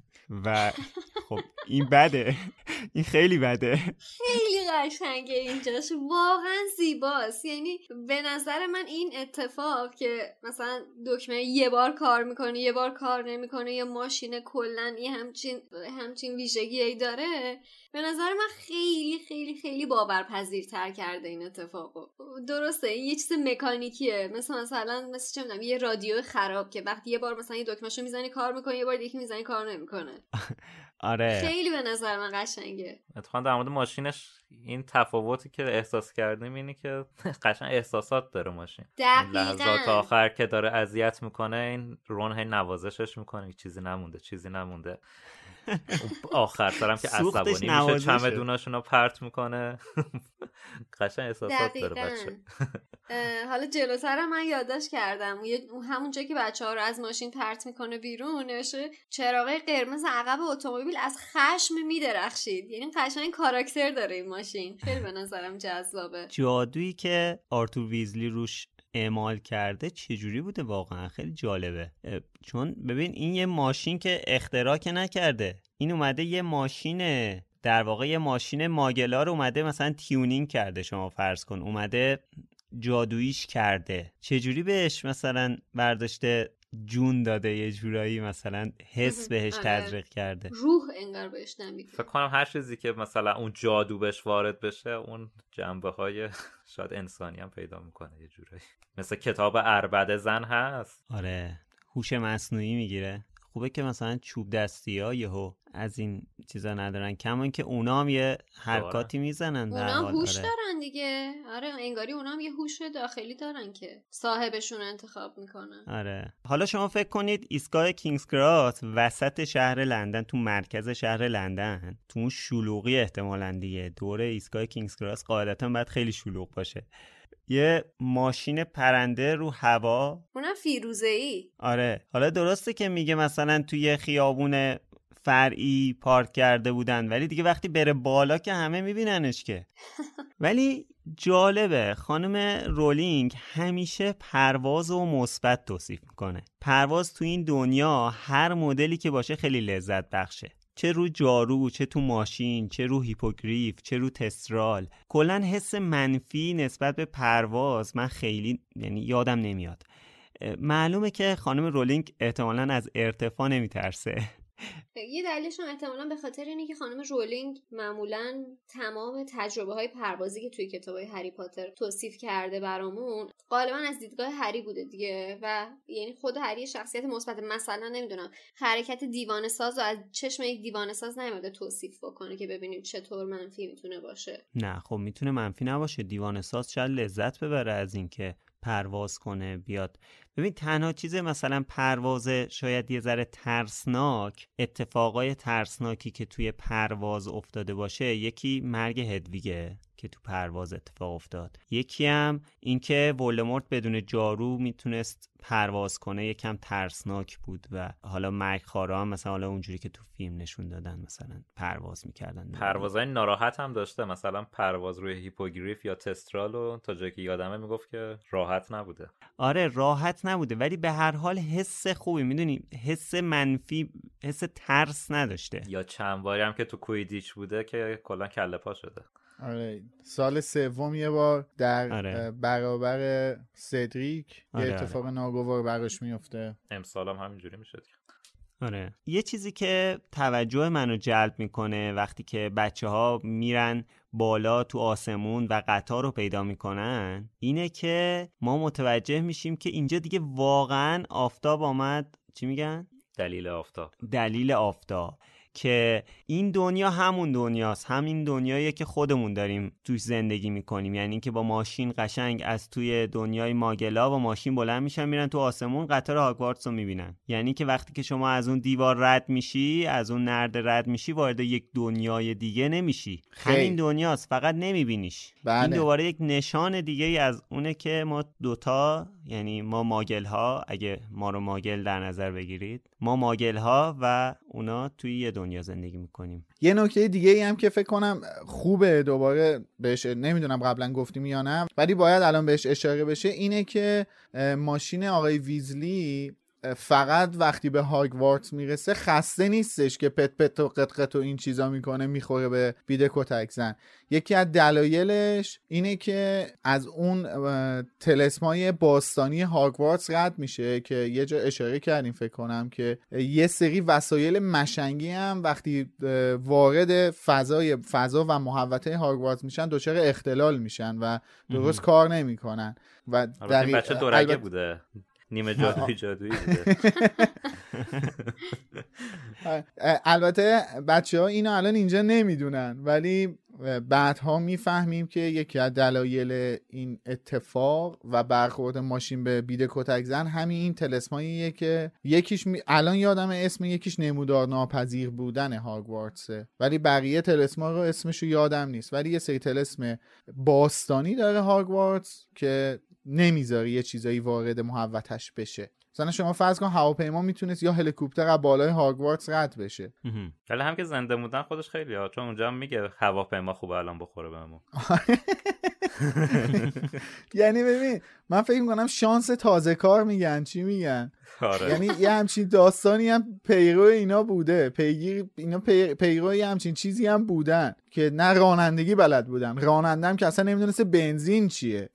و [LAUGHS] خب این بده. این خیلی بده. خیلی قشنگه اینجاش. واقعا زیباست. یعنی به نظر من این اتفاق که مثلا دکمه یه بار کار می‌کنه یه بار کار نمی‌کنه یا ماشین کلا یه همچین همچین ویژگی ای داره به نظر من خیلی خیلی خیلی باورپذیرتر کرده این اتفاقو. درسته این یه چیز مکانیکیه. مثل مثلا مثل چه می‌دونم یه رادیو خراب که وقتی یه بار مثلا یه دکمهشو می‌زنی کار می‌کنه یه بار دیگه می‌زنی کار نمی‌کنه. [LAUGHS] آره. خیلی به نظر من قشنگه. اتفاقا در مورد ماشینش این تفاوتی که احساس کردیم اینه که [LAUGHS] قشنگ احساسات داره ماشین. لحظات آخر که داره اذیت می‌کنه این رون هی نوازشش می‌کنه. چیزی نمونده چیزی نمونده. آخر سرم که عصبانی میشه چمدوناشونو پرت می‌کنه. [LAUGHS] قشنگ احساسات داره بچه. حالا جلوتر من یادداشت کردم. همون جایی که بچه ها رو از ماشین پرت می‌کنه بیرون نوشته چراغ قرمز عقب اتومبیل از خشم میدرخشید. یعنی قشنگ کاراکتر داره این ماشین. خیلی به نظرم جذابه. جادویی که آرتور ویزلی روش اعمال کرده چجوری بوده واقعا؟ خیلی جالبه. چون ببین این یه ماشین که اختراع نکرده. این اومده یه ماشین در واقع یه ماشین ماگلار اومده مثلا تیونینگ کرده شما فرض کن. اومده جادوییش کرده. چجوری بهش مثلا برداشته جون داده یه جورایی مثلا حس بهش آره. تزریق کرده. روح انگار بهش نمیده فکر کنم هر چیزی که مثلا اون جادو بهش وارد بشه اون جنبه های [LAUGHS] شاید انسانی هم پیدا می‌کنه یه جورایی. مثل کتاب اربد زن هست. آره. هوش مصنوعی می‌گیره. خوبه که مثلا چوب دستی ها یهو از این چیزا ندارن. کما که اونا هم یه حرکاتی می‌زنن اونا هم هوش آره. دارن دیگه. آره انگاری اونا هم یه هوش داخلی دارن که صاحبشون انتخاب می‌کنن. آره. حالا شما فکر کنید ایستگاه کینگز کراس وسط شهر لندن تو مرکز شهر لندن تو اون شلوغی احتمالا دیگه. دور ایستگاه کینگز کراس قاعدتا باید خیلی شلوغ باشه. یه ماشین پرنده رو هوا. اونم فیروزه ای آره. حالا درسته که میگه مثلا توی خیابون فرعی پارک کرده بودن ولی دیگه وقتی بره بالا که همه میبیننش که. [LAUGHS] ولی جالبه خانم رولینگ همیشه پرواز و مثبت توصیف می‌کنه. پرواز تو این دنیا هر مدلی که باشه خیلی لذت بخشه. چه رو جارو چه تو ماشین چه رو هیپوگریف چه رو تسترال. کلا حس منفی نسبت به پرواز من خیلی یعنی یادم نمیاد. معلومه که خانم رولینگ احتمالا از ارتفاع نمیترسه. یه دلیلش هم احتمالا به خاطر اینه که خانم رولینگ معمولا تمام تجربه های پروازی که توی کتاب های هری پاتر توصیف کرده برامون غالبا از دیدگاه هری بوده دیگه و یعنی خود هری شخصیت مثبت. مثلا نمی‌دونم حرکت دیوانه ساز و از چشم یک دیوانه ساز نمیده توصیف بکنه که ببینیم چطور منفی می‌تونه باشه. نه خب می‌تونه منفی نباشه. دیوانه ساز شاید لذت ببره از اینکه پرواز کنه بیاد. ببین تنها چیز مثلا پرواز شاید یه ذره ترسناک اتفاقای ترسناکی که توی پرواز افتاده باشه یکی مرگ هدویگه. که تو پرواز اتفاق افتاد. یکی هم اینکه ولدمورت بدون جارو می‌تونست پرواز کنه یکم ترسناک بود و حالا مرگ خارا مثلا حالا اونجوری که تو فیلم نشون دادن مثلا پرواز می‌کردن. پروازهای ناراحت هم داشته. مثلا پرواز روی هیپوگریف یا تسترال و تا جایی که یادمه می‌گفت که راحت نبوده. آره راحت نبوده ولی به هر حال حس خوبی. می‌دونی؟ حس منفی حس ترس نداشته. یا چند باری هم که تو کویدیچ بوده که کلا کله پا شده. آره. سال سوم یه بار در آره. برابر سدریک آره یه اتفاق آره. ناگوار براش میفته. امسال هم همینجوری میشه آره. یه چیزی که توجه منو جلب می‌کنه وقتی که بچه ها میرن بالا تو آسمون و قطار رو پیدا می‌کنن اینه که ما متوجه میشیم که اینجا دیگه واقعا آفتاب آمد. چی میگن؟ دلیل آفتاب. دلیل آفتاب. که این دنیا همون دنیاست همین دنیاییه که خودمون داریم توش زندگی می‌کنیم. یعنی که با ماشین قشنگ از توی دنیای ماگلا با ماشین بلند میشن میرن تو آسمون قطار هاگوارتس رو می‌بینن. یعنی که وقتی که شما از اون دیوار رد میشی از اون نرد رد میشی وارد یک دنیای دیگه نمیشی. همین دنیاست فقط نمیبینیش. بله. این دوباره یک نشان دیگه از اونه که ما دوتا یعنی ما ماگل ها اگه ما رو ماگل در نظر بگیرید ما ماگل ها و اونا توی یه دنیا زندگی می‌کنیم. یه نکته دیگه ای هم که فکر کنم خوبه دوباره بهش نمی‌دونم قبلا گفتیم یا نه ولی باید الان بهش اشاره بشه اینه که ماشین آقای ویزلی فقط وقتی به هاگوارتس می‌رسه خسته نیستش که پت پت و قط و این چیزا می‌کنه می‌خوره به بیده کتک زن. یکی از دلایلش اینه که از اون تلسمای باستانی هاگوارتس رد میشه که یه جا اشاره کردیم فکر کنم که یه سری وسایل مشنگی هم وقتی وارد فضای فضا و محوطه هاگوارتس میشن دچار اختلال میشن و درست کار نمی‌کنن. و در بچه دورگه بوده. نیمه جادوی [LAUGHS] جادویی بوده البته بچه ها اینو الان اینجا نمی‌دونن ولی بعدها می‌فهمیم که یکی از دلایل این اتفاق و برخورد ماشین به بید کتک زن همین این تلسماییه که یکیش می... الان یادم اسم یکیش نمودار ناپذیر بودن هاگوارتسه ولی بقیه تلسما رو اسمش رو یادم نیست. ولی یه سری تلسم باستانی داره هاگوارتس که نمی‌ذاره یه چیزایی وارد محوتش بشه. مثلا شما فرض کن هواپیما می‌تونست یا هلیکوپتر از بالای هاگوارتس رد بشه. ولی هم که زنده بودن خودش خیلی ها چون اونجا هم میگه هواپیما خوبه الان بخوره بهمون. [LAUGHS] یعنی ببین من فکر می‌کنم شانس تازه کار میگن. چی میگن؟ آره. یعنی یه همچین داستانی هم پیرو اینا بوده. پیگیر اینا پیرو یه همچین چیزی هم بودن که نه رانندگی بلد بودن. رانندم که اصلا نمی‌دونسته بنزین چیه.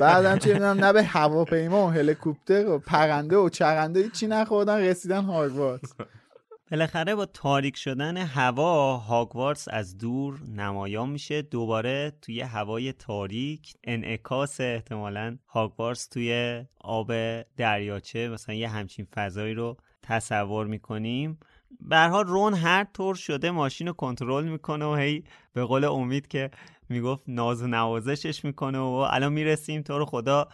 بعدم چه می‌دونم نه به هواپیما و هلیکوپتر و پرنده و چرنده چی نخوردن رسیدن هاگوارتس [LAUGHS] بالاخره با تاریک شدن هوا هاگوارتس از دور نمایان میشه. دوباره توی هوای تاریک انعکاس احتمالا هاگوارتس توی آب دریاچه. مثلا یه همچین فضایی رو تصور می‌کنیم. برها رون هر طور شده ماشین رو کنترل می‌کنه و هی به قول امید که می‌گفت ناز و نوازشش می‌کنه و الان می‌رسیم تو رو خدا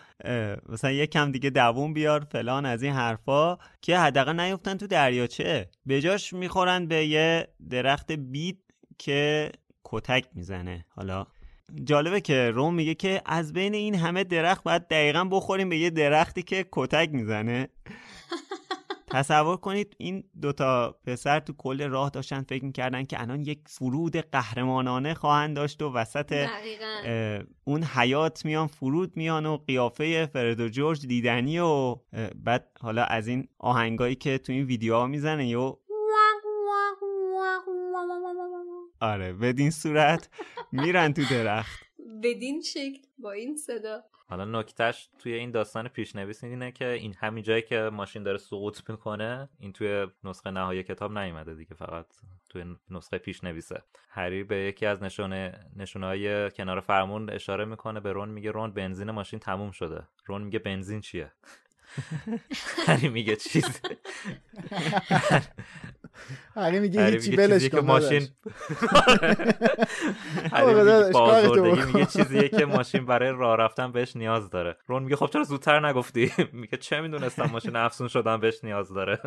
مثلا کم دیگه دووم بیار فلان از این حرفا که حداقل نیفتن تو دریاچه. به جاش می‌خورن به یه درخت بید که کتک می‌زنه. حالا جالبه که روم میگه که از بین این همه درخت باید دقیقا بخوریم به یه درختی که کتک می‌زنه. [LAUGHS] تصور کنید این دوتا پسر تو کل راه داشتن فکر می‌کردن که الان یک فرود قهرمانانه خواهند داشت و وسط اون حیات میان فرود میان و قیافه فرد و جورج دیدنی و بعد حالا از این آهنگایی که تو این ویدیوها می‌زنه و آره بدین صورت میرن تو درخت. بدین شکل با این صدا. حالا نکتهش توی این داستان پیشنویس اینه که این همین جایی که ماشین داره سقوط می‌کنه این توی نسخه نهایی کتاب نیومده دیگه فقط توی نسخه پیشنویسه. هری به یکی از نشونه نشونه کنار فرمون اشاره می‌کنه به رون میگه رون بنزین ماشین تموم شده. رون میگه بنزین چیه؟ [LAUGHS] هری میگه چیز؟ [LAUGHS] [LAUGHS] هری میگه هیچی بلش که ماشین [LAUGHS] هری میگه چیزیه که [LAUGHS] ماشین برای راه رفتن بهش نیاز داره. رون میگه خب چرا زودتر نگفتی؟ میگه چه می‌دونستم ماشین افسون شدن بهش نیاز داره.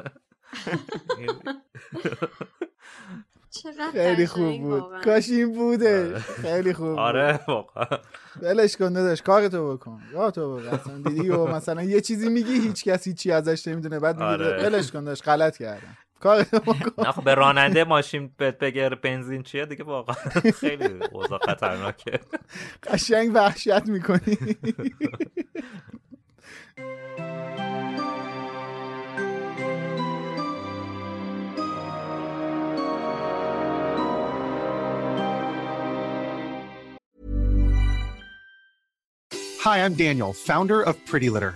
خیلی خوب بود. کاش این بوده. خیلی خوب. آره واقعا. ولش کن داداش کارتو بکن. تو بکن. دیدی و مثلا یه چیزی میگی هیچ کسی چی ازش نمی‌دونه. بعد میگی آره. ولش کن داداش غلط کردم. بکن [LAUGHS] نه خب به راننده ماشین بهت بگه بنزین چیه؟ دیگه واقعا [LAUGHS] خیلی اوضاع خطرناکه. قشنگ وحشت می‌کنی. Hi, I'm Daniel, founder of Pretty Litter.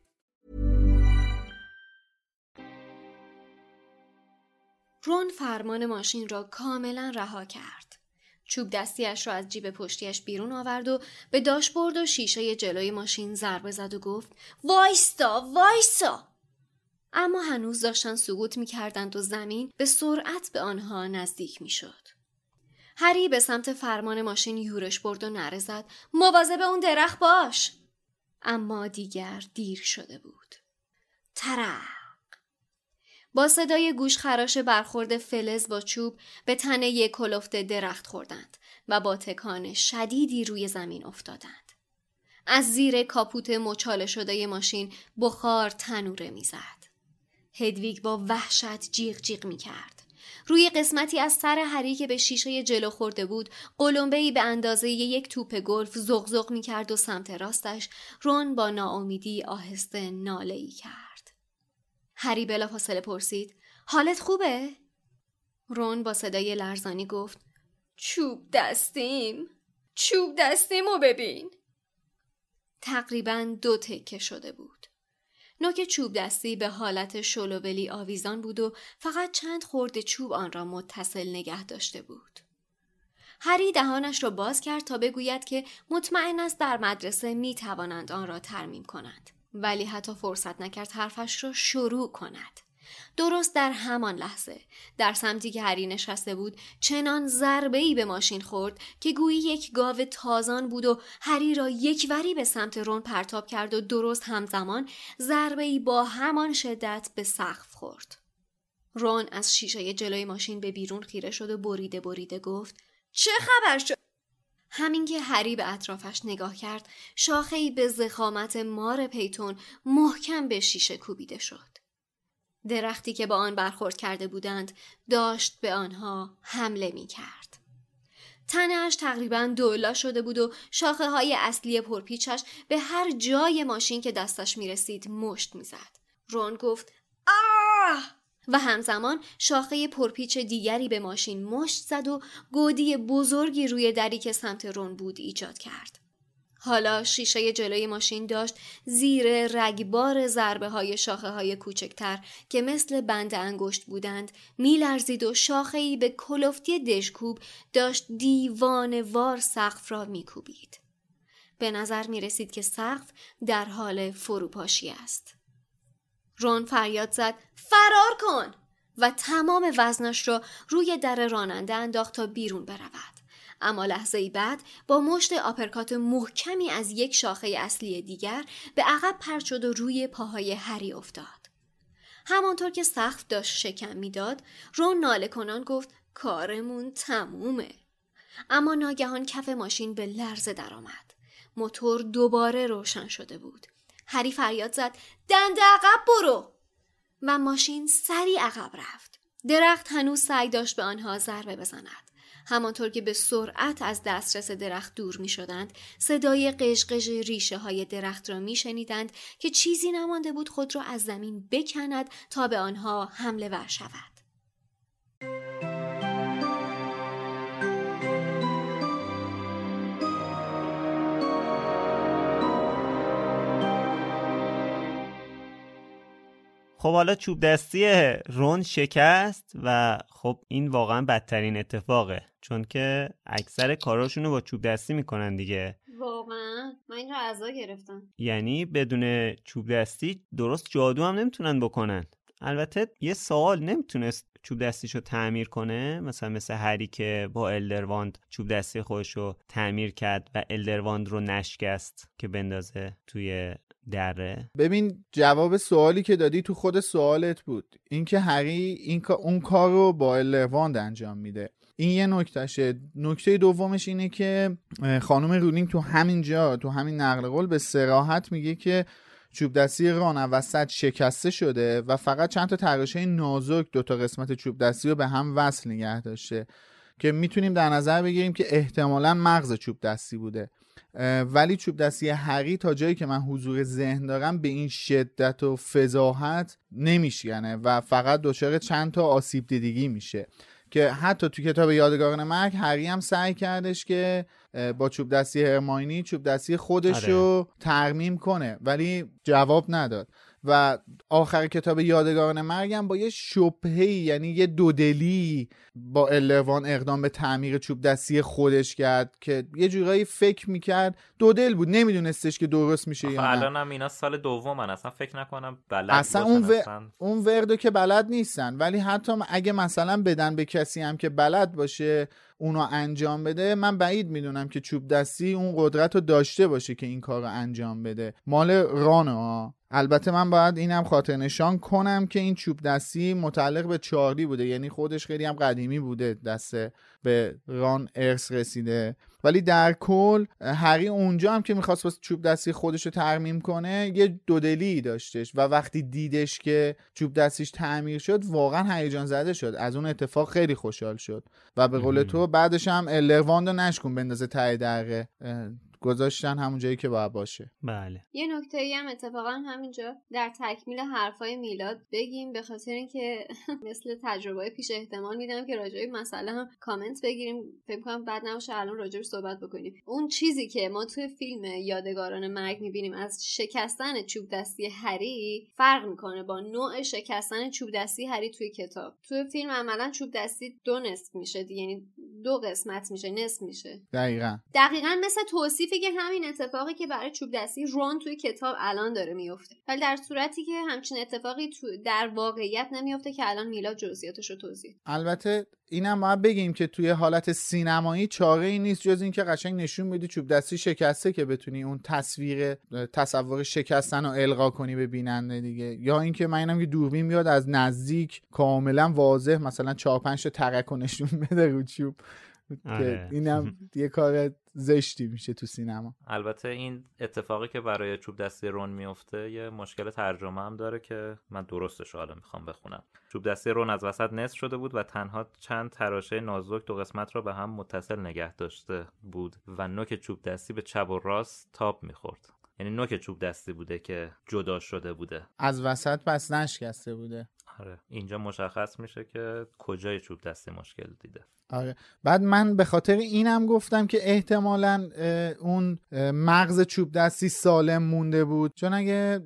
رون فرمان ماشین را کاملا رها کرد. چوب دستیش را از جیب پشتیش بیرون آورد و به داشبورد و شیشه جلوی ماشین ضربه زد و گفت وایستا وایستا اما هنوز داشتن سقوط می کردند و زمین به سرعت به آنها نزدیک می شد. هری به سمت فرمان ماشین یورش برد و نره زد مواظب اون درخت باش اما دیگر دیر شده بود ترق با صدای گوش خراش برخورد فلز با چوب به تنه یک کلفت درخت خوردند و با تکان شدیدی روی زمین افتادند. از زیر کاپوت مچاله شده ماشین بخار تنوره می‌زد. هدویگ با وحشت جیغ جیغ می کرد. روی قسمتی از سر هری که به شیشه جلو خورده بود قلمبه‌ای به اندازه یک توپ گلف زغزغ می کرد و سمت راستش رون با ناامیدی آهسته ناله ای کرد. هری بلافاصله پرسید. حالت خوبه؟ رون با صدای لرزانی گفت. چوب دستیم. چوب دستیمو ببین. تقریبا دو تکه شده بود. نوک چوب دستی به حالت شلوولی آویزان بود و فقط چند خورده چوب آن را متصل نگه داشته بود. هری دهانش را باز کرد تا بگوید که مطمئن است در مدرسه می توانند آن را ترمیم کنند. ولی حتی فرصت نکرد حرفش را شروع کند. درست در همان لحظه در سمتی که هری نشسته بود چنان ضربه ای به ماشین خورد که گویی یک گاو تازان بود و هری را یک وری به سمت رون پرتاب کرد و درست همزمان ضربه ای با همان شدت به سقف خورد. رون از شیشه جلوی ماشین به بیرون خیره شد و بریده بریده گفت چه خبر شد؟ همین که هری به اطرافش نگاه کرد شاخهای به زخامت مار پیتون محکم به شیشه کوبیده شد. درختی که با آن برخورد کرده بودند داشت به آنها حمله می کرد. تنهش تقریبا دولا شده بود و شاخه های اصلی پرپیچش به هر جای ماشین که دستش می رسید مشت می زد. رون گفت آه! و همزمان شاخه پرپیچ دیگری به ماشین مشت زد و گودی بزرگی روی دری که سمت رون بود ایجاد کرد. حالا شیشه جلوی ماشین داشت زیر رگبار ضربه های شاخه های کوچکتر که مثل بند انگشت بودند میلرزید و شاخه ای به کلفتی دشکوب داشت دیوان وار سقف را میکوبید. به نظر می رسید که سقف در حال فروپاشی است. رون فریاد زد فرار کن و تمام وزنش را روی در راننده انداخت تا بیرون برود. اما لحظه ای بعد با مشت آپرکات محکمی از یک شاخه اصلی دیگر به عقب پرت شد و روی پاهای هری افتاد. همانطور که سقف داشت شکم می‌داد، رون ناله کنان گفت کارمون تمومه. اما ناگهان کف ماشین به لرزه درآمد. موتور دوباره روشن شده بود. هری فریاد زد دنده عقب برو و ماشین سری عقب رفت. درخت هنوز سعی داشت به آنها ضربه بزند. همانطور که به سرعت از دسترس درخت دور می شدند صدای قشقش ریشه های درخت را می شنیدند که چیزی نمانده بود خود را از زمین بکند تا به آنها حمله ور شود. خب حالا چوب دستی رون شکست و خب این واقعا بدترین اتفاقه. چون که اکثر کاراشونو با چوب دستی می‌کنن دیگه. واقعا؟ من این رو اعضا گرفتم. یعنی بدون چوب دستی درست جادو هم نمی‌تونن بکنن. البته یه سوال نمی‌تونست چوب دستیشو تعمیر کنه؟ مثلا مثل هری که با الدرواند چوب دستی خودشو تعمیر کرد و الدرواند رو نشکست که بندازه توی دره. ببین جواب سوالی که دادی تو خود سوالت بود. اینکه هری این اون کار رو با الرواند انجام میده. این یه نکتهشه نکته دومش اینه که خانم رولینگ تو همین جا تو همین نقل قول به سراحت میگه که چوب دستی ران وسط شکسته شده و فقط چند تا تراشه نازک دو تا قسمت چوب دستی رو به هم وصل نگه داشته. که می‌تونیم در نظر بگیریم که احتمالا مغز چوب دستی بوده. ولی چوب دستی حقی تا جایی که من حضور ذهن دارم به این شدت و فضاحت نمیشکنه و فقط دچار چند تا آسیب دیدگی میشه که حتی تو کتاب یادگاران مرگ هری هم سعی کردش که با چوب دستی هرماینی چوب دستی خودش رو آره. ترمیم کنه ولی جواب نداد و آخر کتاب یادگاران مرگم با یه شبهی یعنی یه دودلی با الوان اقدام به تعمیر چوب دستی خودش کرد که یه جورایی فکر می‌کرد دودل بود. نمیدونستش که درست میشه یا الان هم اینا سال دوم من اصلا فکر نکنم بلد اصلا اون, و... اون وردو که بلد نیستن. ولی حتی اگه مثلا بدن به کسی هم که بلد باشه اونو انجام بده من بعید می‌دونم که چوب دستی اون قدرت رو داشته باشه که این کار رو انجام بده. مال رانه ها. البته من باید اینم خاطر نشان کنم که این چوب دستی متعلق به چارلی بوده. یعنی خودش خیلی هم قدیمی بوده دسته به ران ارث رسیده. ولی در کل هری اونجا هم که می‌خواست واسه چوب دستی خودش رو ترمیم کنه یه دودلی داشتش و وقتی دیدش که چوب دستیش تعمیر شد واقعا هیجان زده شد. از اون اتفاق خیلی خوشحال شد. و به قول تو بعدش هم الرواند رو نشکن بندازه ته دره. گذاشتن همون جایی که باید باشه. بله. یه نکته ای هم اتفاقا همینجا در تکمیل حرفای میلاد بگیم به خاطر اینکه [LAUGHS] مثل تجربه پیش احتمال میدم که راجعی مسئله هم کامنت بگیریم. فکر کنم بعد نباشه الان راجعش صحبت بکنیم. اون چیزی که ما توی فیلم یادگاران مرگ می‌بینیم از شکستن چوب دستی هری فرق می‌کنه با نوع شکستن چوب دستی هری توی کتاب. توی فیلم عملا چوب دستی دو نصف میشه یعنی دو قسمت میشه نصف میشه. دقیقا. دقیقا مثل توصیف که همین اتفاقی که برای چوب دستی رون توی کتاب الان داره میفته. ولی در صورتی که همچین اتفاقی تو در واقعیت نمیفته که الان میلاد جزئیاتش رو توضیح البته اینم باید بگیم که توی حالت سینمایی چاره ای نیست جز اینکه قشنگ نشون میدی چوب دستی شکسته که بتونی اون تصویر تصور شکستن رو القا کنی به بیننده دیگه. یا اینکه من اینم که دوربین میاد از نزدیک کاملا واضح مثلا 4 5 تا ترک نشون [LAUGHS] بده رو چوب. آره. که اینم [LAUGHS] یه کار زشتی میشه تو سینما. البته این اتفاقی که برای چوب دستی رون میفته یه مشکل ترجمه هم داره که من درستش حالا می‌خوام بخونم. چوب دستی رون از وسط نصف شده بود و تنها چند تراشه نازک دو قسمت را به هم متصل نگه داشته بود و نوک چوب دستی به چپ و راست تاب می‌خورد. یعنی نوک چوب دستی بوده که جدا شده بوده. از وسط پس نشکسته بوده. آره. اینجا مشخص میشه که کجای چوب دستی مشکل دیده. آره. بعد من به خاطر اینم گفتم که احتمالا اون مغز چوب دستی سالم مونده بود. چون اگه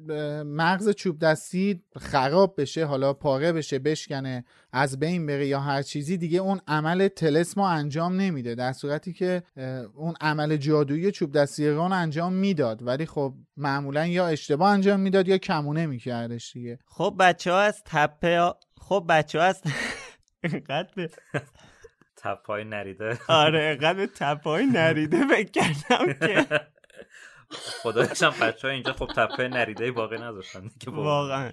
مغز چوب دستی خراب بشه حالا پاره بشه بشکنه از بین بره یا هر چیزی دیگه اون عمل تلسم انجام نمیده. در صورتی که اون عمل جادویی چوب دستی ران انجام می‌داد. ولی خب معمولا یا اشتباه انجام می‌داد یا کمونه میکردش دیگه. خب بچه ها از تپه خب بچه ها از [LAUGHS] [LAUGHS] تپای نریده. آره قد تپای نریده [LAUGHS] فکر کردم که. خدایش هم بچه ها اینجا خب تپای نریده باقی نذاشتن که واقعا.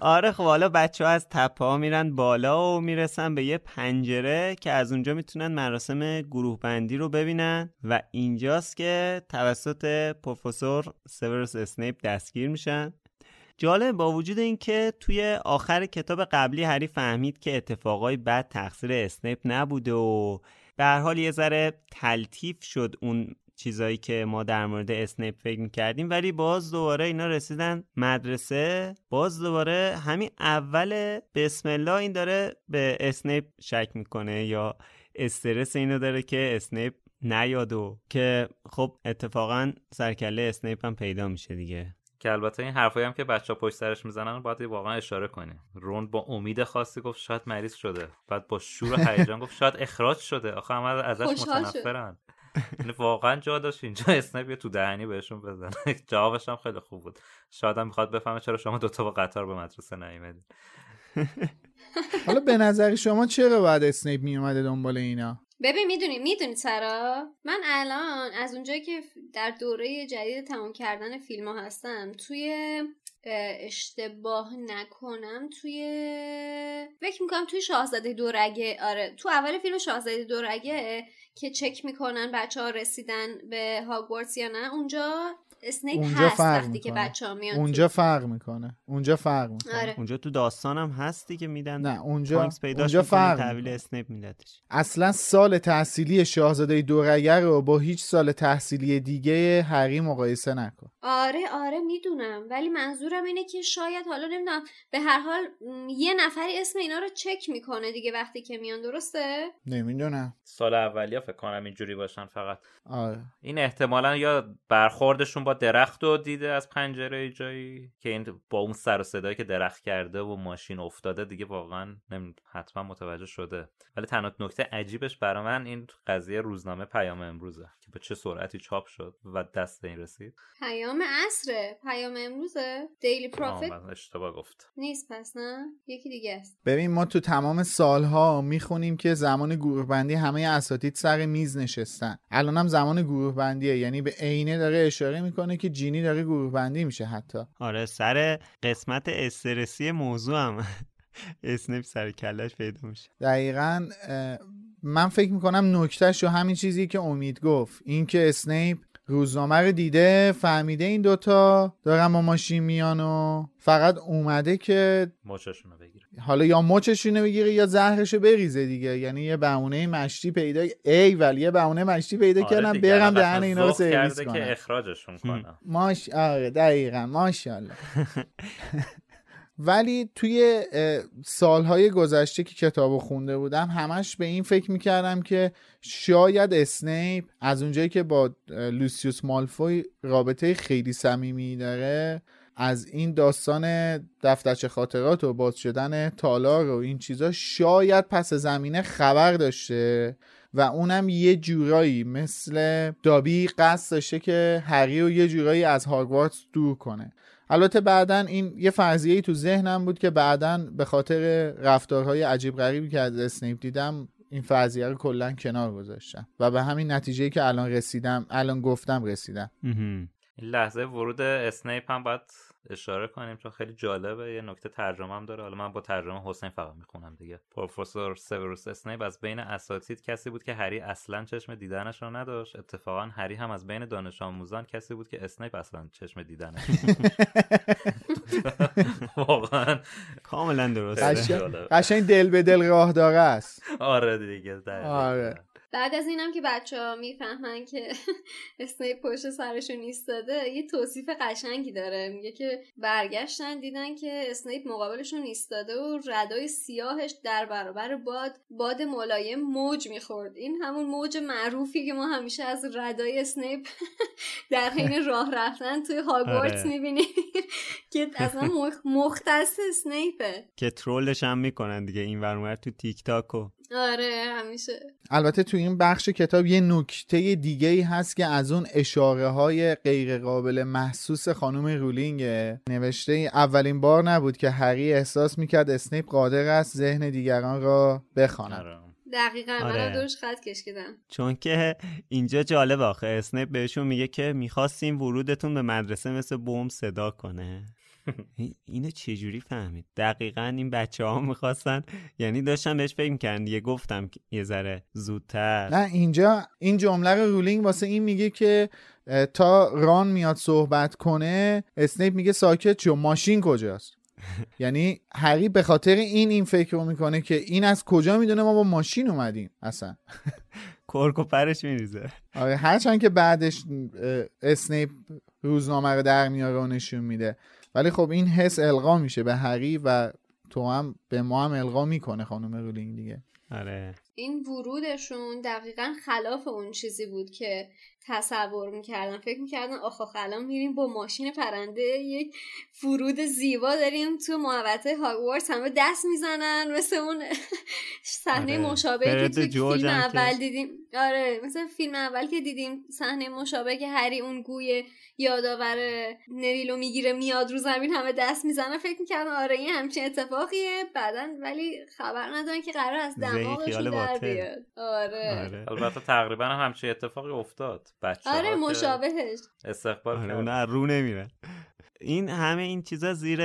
آره خب حالا بچه ها از تپه ها میرن بالا و می‌رسن به یه پنجره که از اونجا می‌تونن مراسم گروه بندی رو ببینن و اینجاست که توسط پروفسور سیورس اسنیپ دستگیر میشن. جالب با وجود اینکه توی آخر کتاب قبلی هری فهمید که اتفاقای بد تقصیر اسنیپ نبوده و به هر حال یه ذره تلطیف شد اون چیزایی که ما در مورد اسنیپ فکر می‌کردیم ولی باز دوباره اینا رسیدن مدرسه. باز دوباره همین اول بسم الله این داره به اسنیپ شک می‌کنه یا استرس اینو داره که اسنیپ نیاد و که خب اتفاقا سر و کله اسنیپ هم پیدا میشه دیگه. که البته این حرفایی هم که بچه ها پشت سرش می‌زنن باید واقعا اشاره کنیم رون با امید خاصی گفت شاید مریض شده. بعد با شور و هیجان گفت شاید اخراج شده. آخه همه ازش متنفرن. یعنی واقعا جا داشت اینجا. اسنپ تو دهنی بهشون بزنه. [LAUGHS] جوابش هم خیلی خوب بود. شاید هم می‌خواد بفهمه چرا شما دوتا با قطار به مدرسه نیومدید [LAUGHS] حالا به نظر شما چرا باید اسنیپ میومده دنبال اینا؟ ببین می‌دونی می‌دونی سرا؟ من الان از اونجایی که در دوره جدید تمام کردن فیلم ها هستم توی اشتباه نکنم توی فکر می‌کنم توی شاهزاده دورگه. آره تو اول فیلم شاهزاده دورگه که چک می‌کنن بچه ها رسیدن به هاگوارتس یا نه اونجا اسنیپ اونجا هست فرق وقتی که می‌کنه. بچه ها میان اونجا فرق می‌کنه. اونجا فرق می‌کنه. آره. اونجا تو داستانم هستی که میدن نه اونجا اونجا می‌کنه فرق تحویل. اسنیپ میدتش اصلا سال تحصیلی شاهزاده دورگر رو با هیچ سال تحصیلی دیگه هری مقایسه نکن. آره آره می‌دونم. ولی منظورم اینه که شاید حالا نمی‌دونم به هر حال یه نفری اسم اینا رو چک می‌کنه دیگه وقتی که میان درسته؟ نمی‌دونم. سال اولیا فکر کنم اینجوری باشن فقط. آره. این احتمالا یا برخوردشون با درخت رو دیده از پنجره جایی که این با اون سر و صدایی که درخت کرده و ماشین افتاده دیگه واقعا نمی... حتما متوجه شده. ولی تنها نکته عجیبش برای من این قضیه روزنامه پیام امروزه که به چه سرعتی چاپ شد و دست این رسید. پیام عصره. پیام امروزه. Daily Prophet من اشتباه گفت. نیست پس نه؟ یکی دیگه است. ببین ما تو تمام سالها می‌خونیم که زمان گروه بندی همه اساتید سر میز نشستن. الان هم زمان گروه بندیه یعنی به عینه داره اشاره می‌کنه که جینی داره گروه بندی میشه حتی. آره سر قسمت استرسی موضوع هم [LAUGHS] اسنیپ سر و کله‌ش پیدا میشه. دقیقا من فکر می‌کنم نکتهش و همین چیزی که امید گفت این که اسنیپ روزنامه رو دیده فهمیده این دوتا. دارن با ماشین میان و فقط اومده که مچشون رو بگیره. حالا یا مچشونو بگیره یا زهرشو بریزه دیگه. یعنی یه بهونه مشتی پیدا ای ولی یه بهونه مشتی پیدا آره کردم برم دهن اینا رو سرویس کنم که اخراجشون کنم. ماش آره دقیقا ماشاءالله. [LAUGHS] ولی توی سالهای گذشته که کتابو خونده بودم همش به این فکر می‌کردم که شاید اسنیپ از اونجایی که با لوسیوس مالفوی رابطه خیلی صمیمی داره از این داستان دفترچه خاطرات و باز شدن تالار و این چیزا شاید پس زمینه خبر داشته و اونم یه جورایی مثل دابی قصد داشته که هری رو یه جورایی از هاگوارتس دور کنه. البته بعدا این یه فرضیه تو ذهنم بود که بعدا به خاطر رفتارهای عجیب غریبی که از اسنیپ دیدم این فرضیه رو کلا کنار گذاشتم و به همین نتیجه که الان رسیدم الان گفتم رسیدم. این لحظه ورود اسنیپ هم باید اشاره کنیم چون خیلی جالبه یه نکته ترجمه هم داره. حالا من با ترجمه حسین فقط می‌خونم دیگه. پروفسور سیوروس اسنیپ از بین اساتید کسی بود که هری اصلا چشم دیدنش رو نداشت. اتفاقا هری هم از بین دانش آموزان کسی بود که اسنیپ اصلا چشم دیدنش [LAUGHS] واقعا. کاملا درست قشنگ, دل به دل راه داره است. آره دیگه. آره. بعد از اینم که بچه ها می‌فهمن که [LAUGHS] اسنیپ پشت سرشون ایستاده یه توصیف قشنگی داره. میگه که برگشتن دیدن که اسنیپ مقابلشون ایستاده و ردای سیاهش در برابر باد باد ملایم موج می‌خورد. این همون موج معروفی که ما همیشه از ردای اسنیپ [LAUGHS] در حین [LAUGHS] راه رفتن توی هاگوارتس آره. می‌بینیم که اصلا مخ- مختص اسنیپه. که troll ش هم می‌کنن دیگه این ور اونور تو تیک تاک و آره همیشه. البته تو این بخش کتاب یه نکته دیگه ای هست که از اون اشاره های غیر قابل محسوس خانم رولینگ نوشته اولین بار نبود که هری احساس می‌کرد اسنیپ قادر است ذهن دیگران را بخواند. دقیقا آره. منم دورش خط کشیدم. چون که اینجا جالب آخه اسنیپ بهشون میگه که می‌خواستیم ورودتون به مدرسه مثل بمب صدا کنه. [LAUGHS] اینو چجوری فهمید؟ دقیقا این بچه ها می‌خواستن یعنی داشتم بهش فکر می‌کردن. دیگه گفتم یه ذره زودتر. نه اینجا این جمله رو رولینگ واسه این میگه که تا ران میاد صحبت کنه اسنیپ میگه ساکت شو ماشین کجاست؟ [LAUGHS] یعنی هری به خاطر این این فکر رو می‌کنه که این از کجا می‌دونه ما با ماشین اومدیم اصلا؟ [LAUGHS] کرک و پرش میریزه. آره هرچند که بعدش اسنیپ روزنامه رو در میاره و نشون میده. ولی خب این حس القا میشه به هری و تو هم به ما هم القا می‌کنه خانم رولینگ دیگه. آره. این ورودشون دقیقا خلاف اون چیزی بود که تصور می‌کردن. فکر می‌کردن آخ الان میریم با ماشین پرنده یک فرود زیبا داریم تو محوطه هاگوارتس. همه دست می‌زنن. مثل اون صحنه آره. مشابهی که جورج فیلم اول دیدیم. آره مثل فیلم اول که دیدیم. صحنه مشابه که هری اون گوی یادآور نویلو می‌گیره میاد رو زمین همه دست می‌زنن. فکر می‌کردن آره این همچین اتفاقیه. بعدا ولی خبر ندارن که قرار از دماغشون باطل. آره. آره. البته تقریبا هم همچین اتفاقی افتاد. بچه آره مشابهش استقبال آره کرد. اونا از رو نمیرن. این همه این چیزا زیر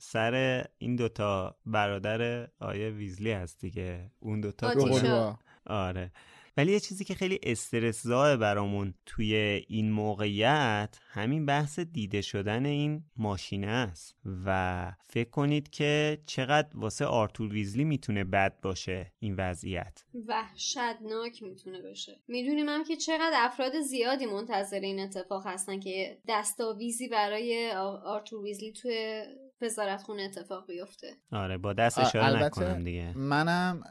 سر این دوتا برادر آیه ویزلی هست دیگه. اون دوتا. آره. ولی یه چیزی که خیلی استرسزاه برامون توی این موقعیت همین بحث دیده شدن این ماشینه است و فکر کنید که چقدر واسه آرتور ویزلی می‌تونه بد باشه این وضعیت. وحشتناک می‌تونه بشه می‌دونیم هم که چقدر افراد زیادی منتظر این اتفاق هستن که دستاویزی برای آرتور ویزلی توی وزارت خونه اتفاق بیفته. آره با دست اشاره نکنم دیگه. منم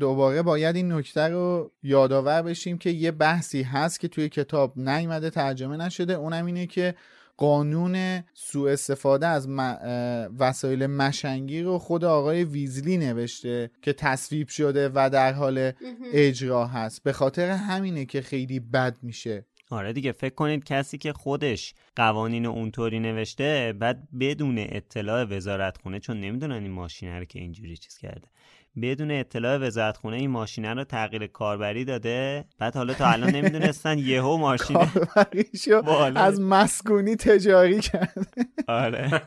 دوباره باید این نکته رو یادآور بشیم که یه بحثی هست که توی کتاب نیومده ترجمه نشده. اونم اینه که قانون سوء استفاده از م- وسایل مشنگی رو خود آقای ویزلی نوشته که تصویب شده و در حال اجرا هست. به خاطر همینه که خیلی بد میشه آره دیگه فکر کنید کسی که خودش قوانین اونطوری نوشته بعد بدون اطلاع وزارتخونه چون نمی‌دونن این ماشینه رو که اینجوری چیز کرده. بدون اطلاع وزارتخونه این ماشینه رو تغییر کاربری داده؟ بعد حالا تا الان نمی‌دونستن یهو بالا. از مسکونی تجاری کرد آره.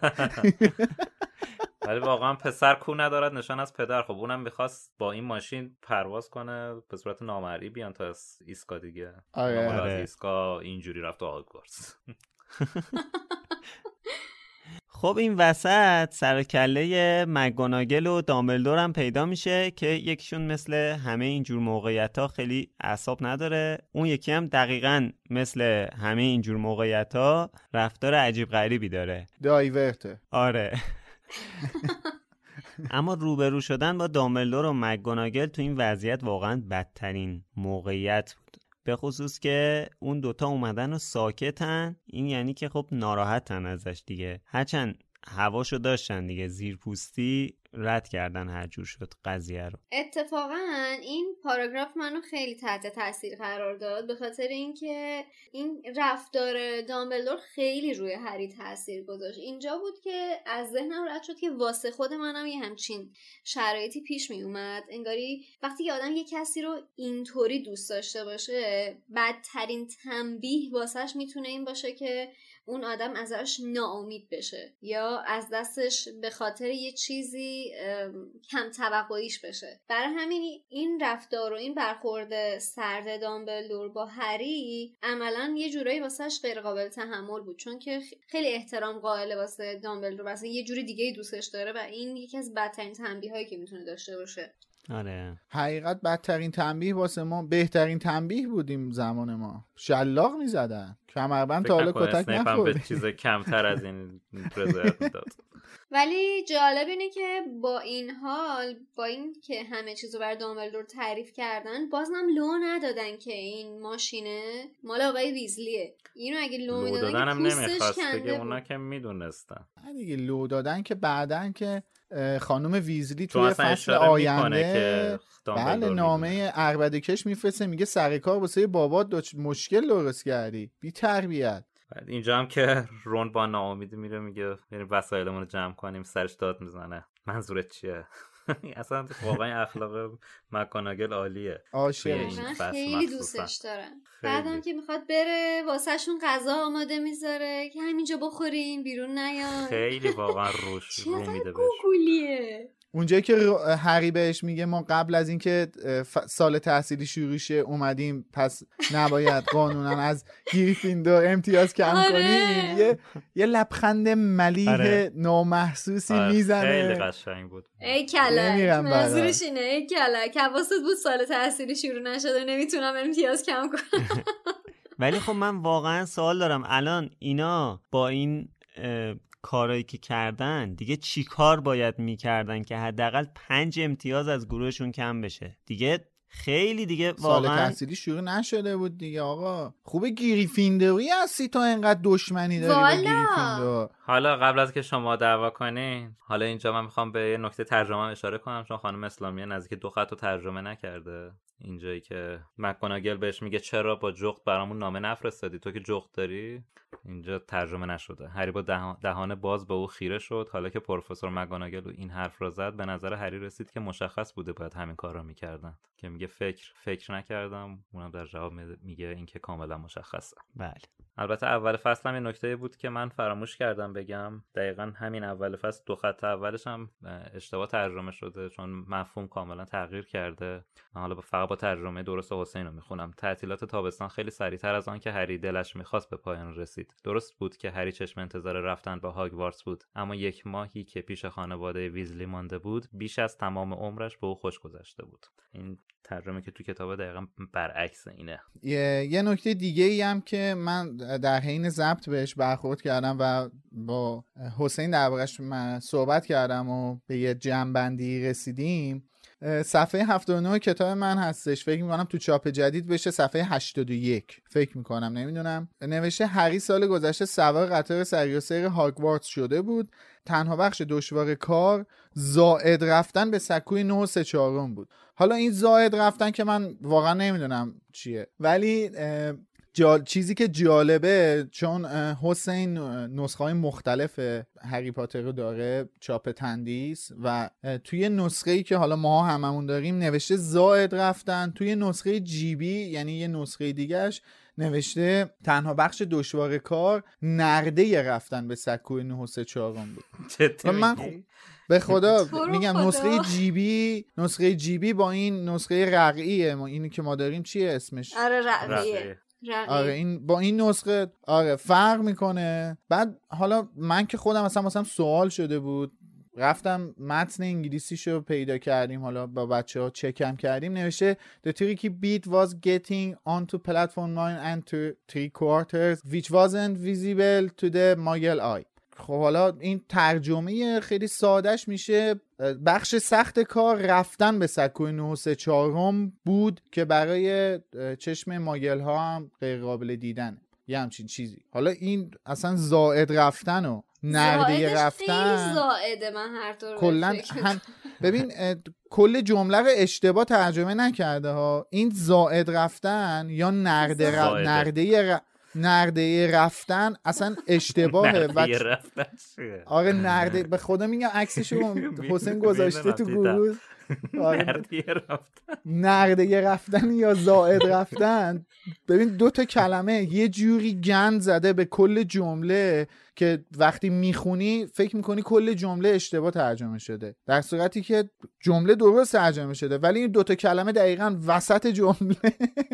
ولی واقعا پسر کو ندارد نشان از پدر. خب اونم می‌خواست با این ماشین پرواز کنه به صورت نامرئی بیان تا از ایسکا دیگه. آره. حالا آره. از ایسکا اینجوری رفت تو هاگوارتس [LAUGHS] خب این وسط سر کله مگوناگل و دامبلدور هم پیدا میشه که یکیشون مثل همه اینجور موقعیت ها خیلی اعصاب نداره. اون یکی هم دقیقا مثل همه اینجور موقعیت ها رفتار عجیب غریبی داره. دایورته. آره. [LAUGHS] اما روبرو شدن با دامبلدور و مگوناگل تو این وضعیت واقعا بدترین موقعیت به خصوص که اون دوتا اومدن و ساکتن این یعنی که خب ناراحتن ازش دیگه. هرچند هواشو داشتن دیگه زیرپوستی رد کردن هر جور شد قضیه رو. اتفاقا این پاراگراف منو خیلی تحت تاثیر قرار داد به خاطر اینکه این رفتار دامبلدور خیلی روی هری تاثیر گذاشت. اینجا بود که از ذهنم رد شد که واسه خود منم یه همچین شرایطی پیش می اومد. انگاری وقتی که آدم یه کسی رو اینطوری دوست داشته باشه بدترین تنبیه واسش می‌تونه این باشه که اون آدم ازش ناامید بشه یا از دستش به خاطر یه چیزی کم توقعیش بشه. برای همین این رفتار و این برخورد سرد دامبلدور با هری عملا یه جورایی واسهش غیر قابل تحمل بود. چون که خیلی احترام قائل واسه دامبلدور واسه یه جوری دیگه دوستش داره و این یکی از بدترین تنبیه هایی که می‌تونه داشته باشه. آره. حقیقت بدترین تنبیه واسه ما بهترین تنبیه بودیم زمان ما. شلاق می‌زدن. کمربند تا حالا کتک نخورد چیز کمتر از این می‌داد. ولی جالب اینه که با این حال با این که همه چیزو بر دامبلدور تعریف کردن بازم لو ندادن که این ماشینه. مال آقای ویزلیه. اینو اگه لو لو می‌دادن دادن که هم پوستش کنده. اونا که می‌دونستن. دیگه لو دادن که بعدن که خانم ویزلی توی فصل آینده بله نامه عربده کش میفرسته میگه سر کار واسه بابات مشکل درست کردی. بی تربیت. بعد اینجا هم که رون با ناامیدی میره میگه بریم وسایلمون رو جمع کنیم سرش داد می‌زنه. منظورت چیه؟ [LAUGHS] اصلا واقعا اخلاق مکاناگل عالیه عاشق توی این این. من فصل خیلی. دوستش دارم. بعدم که می‌خواد بره واسهشون غذا آماده می‌ذاره که همینجا بخورین بیرون نیان خیلی واقعا روش [LAUGHS] رو میده بهش اونجایی که هری بهش میگه ما قبل از اینکه سال تحصیلی شروع شه اومدیم پس نباید قانونا از گریفیندور امتیاز کم آره. کنیم. یه یه لبخند ملیح آره. نامحسوسی آره، خیلی می‌زنه قشنگ بود. ای کلک منظورش اینه ای کلک حواست بود سال تحصیلی شروع نشده نمی‌تونم امتیاز کم کنم. [LAUGHS] ولی خب من واقعا سوال دارم. الان اینا با این کارایی که کردن دیگه چیکار باید می‌کردن که حداقل پنج امتیاز از گروهشون کم بشه؟ دیگه خیلی دیگه سال واقعا تحصیلی شروع نشده بود دیگه آقا. خوبه گریفیندوری هستی تا اینقدر دشمنی داری با والا. حالا قبل از که شما دعوا کنین حالا اینجا من می‌خوام به یه نکته ترجمه اشاره کنم چون خانم اسلامی نزدیک دو خط رو ترجمه نکرده. اینجایی که مکگوناگل بهش میگه چرا با جغد برامون نامه نفرستادی؟ تو که جغد داری؟ اینجا ترجمه نشده. هری با دهان, باز به او خیره شد. حالا که پروفسور مکگوناگل این حرف را زد به نظر هری رسید که مشخص بوده باید همین کار را می‌کردن که میگه فکر فکر نکردم. اونم در جواب می- میگه این که کاملا مشخصه. بله. البته اول فصل هم یه نکته بود که من فراموش کردم بگم. دقیقا همین اول فصل دو خط اولش هم اه، اشتباه ترجمه شده چون مفهوم کاملا تغییر کرده. من حالا فقط با ترجمه درست حسین رو می‌خونم. تعطیلات تابستان خیلی سریعتر از آن که هری دلش می‌خواست به پایان رسید. درست بود که هری چشم انتظار رفتن به هاگوارتس بود اما یک ماهی که پیش خانواده ویزلی مانده بود بیش از تمام عمرش به او خوش گذشته بود. این ترجمه که تو کتاب دقیقا برعکس اینه. یه, یه نکته دیگه ای هم که من در حین ضبط بهش برخورد کردم و با حسین من صحبت کردم و به یه جمعبندی رسیدیم صفحه 79 کتاب من هستش. فکر می‌کنم تو چاپ جدید بشه صفحه 81 فکر می‌کنم نمی‌دونم. نوشته هری سال گذشته سوار قطار سری و سیر هاگوارتس شده بود. تنها بخش دشوار کار زائد رفتن به سکوی 9 و 3 چهارم بود. حالا این زائد رفتن که من واقعا نمی‌دونم چیه. ولی جال... چیزی که جالبه چون حسین نسخه های مختلف هری پاتر رو داره چاپ تندیس و توی نسخه ای که حالا ما هممون داریم نوشته زائد رفتن توی نسخه جیبی یعنی یه نسخه دیگهش نوشته تنها بخش دشوار کار نرده رفتن به سکوی 9 و 3 چهارم بود. جدی و من به خدا میگم. نسخه جیبی نسخه جیبی با این نسخه رقعیه. ما اینی که ما داریم چیه اسمش؟ آره رقیه رقیه. آره این با این نسخه آره فرق می‌کنه بعد حالا من که خودم اصلا مثلا سوال شده بود رفتم متن انگلیسیشو پیدا کردیم حالا با بچه ها چکم کردیم نوشته The tricky beat was getting onto platform 9 and to three quarters which wasn't visible to the muggle eye خب حالا این ترجمه خیلی سادش میشه. بخش سخت کار رفتن به سکوی 9 و سه چهارم بود که برای چشم ماگل ها هم غیر قابل دیدنه. یه همچین چیزی. حالا این اصلا زائد رفتن و خیلی رفتن زائده. من هر طور کلا فکر هم ببین کل جمله رو اشتباه ترجمه نکرده ها. این زائد رفتن یا نرده ر... نرده رفتن اصلا اشتباهه. [LAUGHS] و رفتن؟ آره نرده به خدا میگم عکسشو [LAUGHS] حسین گذاشته تو. گروه آره. نرده رفتن. نرده رفتن یا زائد رفتن؟ ببین دو تا کلمه یه جوری گند زده به کل جمله. که وقتی می‌خونی فکر می‌کنی کل جمله اشتباه ترجمه شده. در صورتی که جمله درست ترجمه شده ولی این دوتا کلمه دقیقا وسط جمله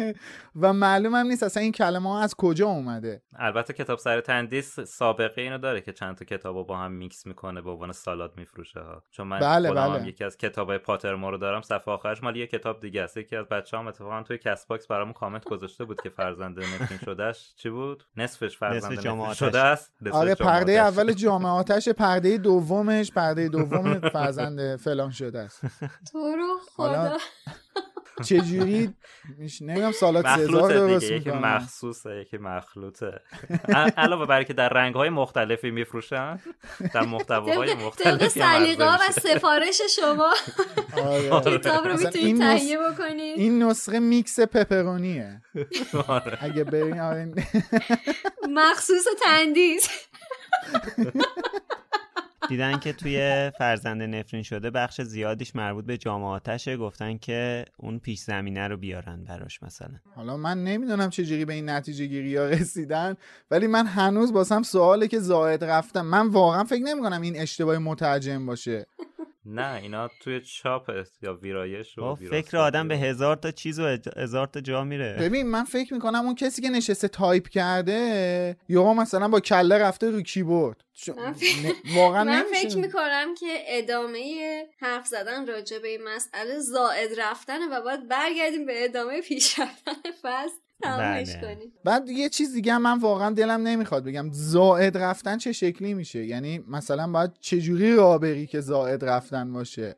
[LAUGHS] و معلوم هم نیست اصلا این کلمه ها از کجا اومده. البته کتاب سر تندیس سابقه اینو داره که چند تا کتاب رو با هم میکس می‌کنه به عنوان سالاد میفروشه ها. چون من بله، بله. هم یکی از کتابای پاترمو رو دارم صفحه آخرش مال یه کتاب دیگه است. یکی از بچه‌هام اتفاقا توی کست باکس برامون کامنت گذاشته بود که فرزند نفرین شدهش چی بود؟ نصفش فرزند نصف. شده است نصف آره پرده آتش. اول جامعه آتش پرده دومش پرده دوم فرزند [LAUGHS] فلان شده است. تو رو خدا. چجوری؟ میش نمی‌دونم سالات سزار درست یکی مخصوصه یکی مخلوطه. علاوه بر که در رنگ‌های مختلفی میفروشن در محتواهای طبق مختلفی هم سلیقه و. سفارش شما. آره. کتاب رو می‌تونید تهیه بکنید. این نسخه میکس پپرونیه. [LAUGHS] آره. اگه برین آره. مخصوص تندیس. دیدن که توی فرزند نفرین شده بخش زیادیش مربوط به جام آتشه گفتن که اون پیش زمینه رو بیارن براش مثلا. حالا من نمی‌دونم چجوری به این نتیجه گیری ها رسیدن ولی من هنوز باسم سواله که زائد رفتم من واقعا فکر نمی کنم این اشتباه مترجم باشه. نه اینا توی چاپ یا ویرایش و فکر آدم به هزار تا چیز و هزار تا جا میره. ببین من فکر می‌کنم اون کسی که نشسته تایپ کرده یا مثلا با کله رفته رو کیبورد. واقعا من. فکر می‌کنم که ادامه حرف زدن راجع به این مسئله زائد رفتنه و باید برگردیم به ادامه پیش رفتن فصل. تمامش بله. کنیم بعد یه چیز دیگه هم من واقعا دلم نمی‌خواد بگم. زائد رفتن چه شکلی میشه؟ یعنی مثلا باید چجوری راه بری که زائد رفتن باشه؟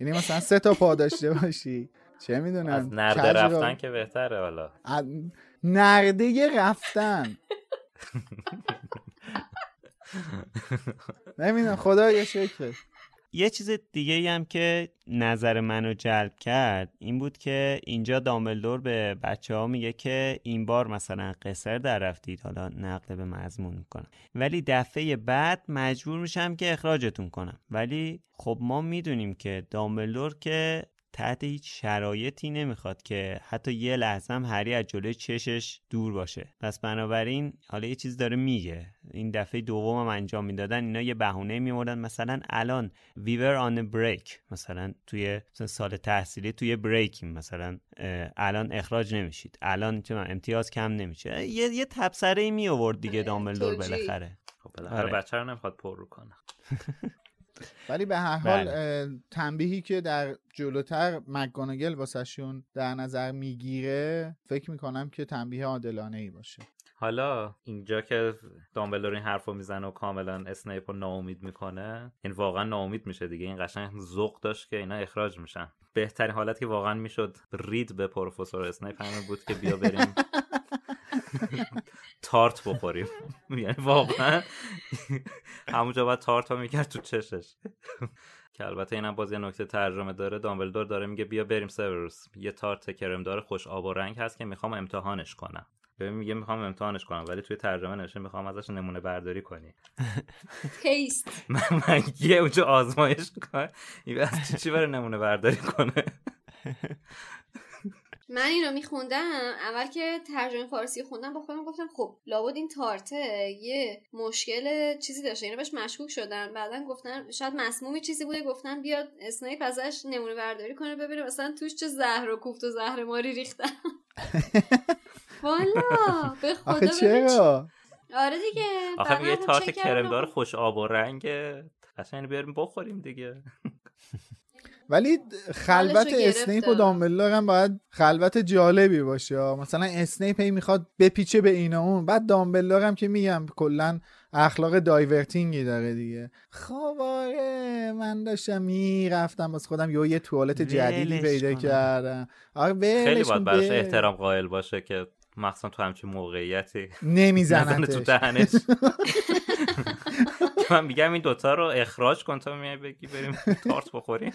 یعنی مثلا سه تا پا داشته باشی. چه می‌دونم؟ از نرده را- رفتن که بهتره حالا. از- نرده رفتن. [LAUGHS] نمی‌دونم خدا یه شکر یه چیز دیگه هم که نظر منو جلب کرد این بود که اینجا دامبلدور به بچه ها میگه که این بار مثلا قصر در رفتید حالا نقل به مضمون می‌کنم. ولی دفعه بعد مجبور میشم که اخراجتون کنم. ولی خب ما می‌دونیم که دامبلدور که تحت هیچ شرایطی نمی‌خواد که حتی یه لحظه هم هری از جلوی چشش دور باشه. پس بنابراین حالا یه چیز داره میگه. این دفعه دوم هم انجام می‌دادن اینا یه بهونه میوردن مثلا الان we were on a break. مثلا توی مثلا سال تحصیلی توی بریکیم مثلا الان اخراج نمیشید. الان چه امتیاز کم نمیشه. یه یه تبصره ای می آورد دیگه دامبلدور. بالاخره. خب بالاخره آره. بچه رو نمی‌خواد پر رو کنه. [LAUGHS] ولی به هر حال بله. تنبیهی که در جلوتر مکگوناگل واسهشون در نظر می‌گیره فکر می‌کنم که تنبیه عادلانه ای باشه. حالا اینجا که دامبلدور این حرف رو می‌زنه و کاملا اسنیپ رو ناامید می‌کنه این واقعا ناامید میشه دیگه. این قشنگ ذوق داشت که اینا اخراج میشن. بهترین حالت که واقعا می‌شد رید به پروفسور اسنیپ همین بود که بیا بریم [LAUGHS] تارت بخوریم. یعنی واقعا همونجا باید تارت رو می‌کرد تو چشش. که البته اینم باز یه نکته ترجمه داره. دامبلدور داره میگه بیا بریم سیوروس یه تارت کرمدار خوش آب و رنگ هست که می‌خوام امتحانش کنم. ببین میگه می‌خوام امتحانش کنم ولی توی ترجمه نوشته می‌خوام ازش نمونه برداری کنی. تیست من یه اونجا آزمایش کنم این از چی چی برای نمونه برداری کنه؟ [LAUGHS] من این رو میخوندم اول که ترجمه فارسی خوندم با خودم گفتم خب لابد این تارته یه مشکل چیزی داشته. اینو بهش مشکوک شدن بعدا گفتن شاید مسمومی چیزی بوده. گفتن بیاد اسنیپ ازش نمونه برداری کنه ببینه مثلا توش چه زهر و کوفت و زهر ماری ریختن [LAUGHS] والا به خدا چرا؟ آره دیگه. آخه یه تارت. کرمدار خوش آب و رنگ قشنگ بیاریم بخوریم دیگه. [LAUGHS] ولی خلوت اسنیپ و. دامبلدور هم باید خلوت جالبی باشه مثلا اسنیپ هی می‌خواد بپیچه به این و اون بعد دامبلدور هم که میگم کلا اخلاق diverting ی داره دیگه خب آره من داشتم می‌رفتم باز خودم یه یه توالت جدیدی پیدا. کردم آره خیلی باید براش. احترام قائل باشه که مخصوصا تو همچین موقعیتی نمیزنتش. نزنه تو دهنش [LAUGHS] من میگم این دوتا رو اخراج کن تا میای بگی بریم تارت بخوریم.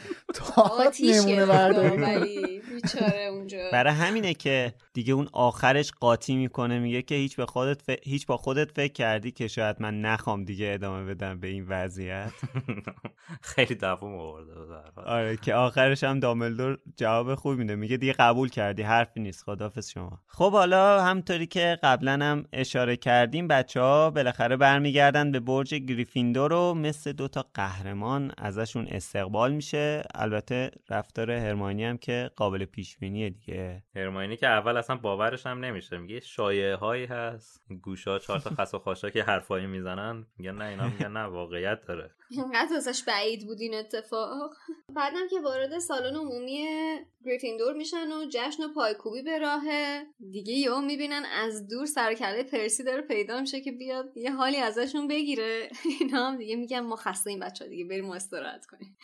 [LAUGHS] آتیش نمونه برداری. [LAUGHS] برای همینه که دیگه اون آخرش قاطی می‌کنه میگه که هیچ به خودت ف... هیچ با خودت فکر کردی که شاید من نخوام دیگه ادامه بدم به این وضعیت؟ [LAUGHS] خیلی دوام آورده. آره که آخرش هم دامبلدور جواب خوب میده. میگه دیگه قبول کردی حرفی نیست خدافظ شما. خب حالا همطوری که قبلا هم اشاره کردیم بچه ها بالاخره برمیگردن به برج گریفیندور و مثل دوتا قهرمان ازشون استقبال میشه. البته رفتار هرمانی هم که قابل پیش بینیه دیگه. هرماینی که اول اصلا باورش هم نمیشه. میگه شایعه هایی هست گوشا چهار تا خس و خاشا که حرفایی می‌زنن. میگن نه اینا میگن نه واقعیت داره. اینقدر ازش بعید بود این اتفاق. بعدم که وارد سالن عمومی گریفیندور میشن و جشن و پایکوبی به راهه. دیگه یهو می‌بینن از دور سر و کله پرسی داره پیدا میشه که بیاد یه حالی ازشون بگیره. [LAUGHS] هم دیگه میگن ما خسته این بچه دیگه بریم استراحت کنیم.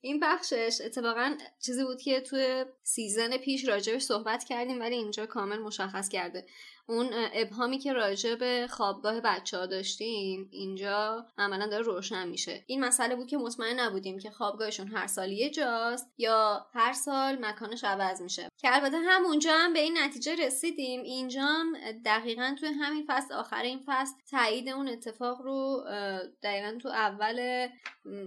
این بخشش اتفاقا چیزی بود که توی season پیش راجبش صحبت کردیم ولی اینجا کامل مشخص کرده. اون ابهامی که راجع به خوابگاه بچه ها داشتیم اینجا عملا داره روشن میشه. این مسئله بود که مطمئن نبودیم که خوابگاهشون هر سال یه جاست یا هر سال مکانش عوض میشه. که البته همونجا هم به این نتیجه رسیدیم. اینجا دقیقا توی همین فصل آخر این فصل تایید اون اتفاق رو دقیقا تو اول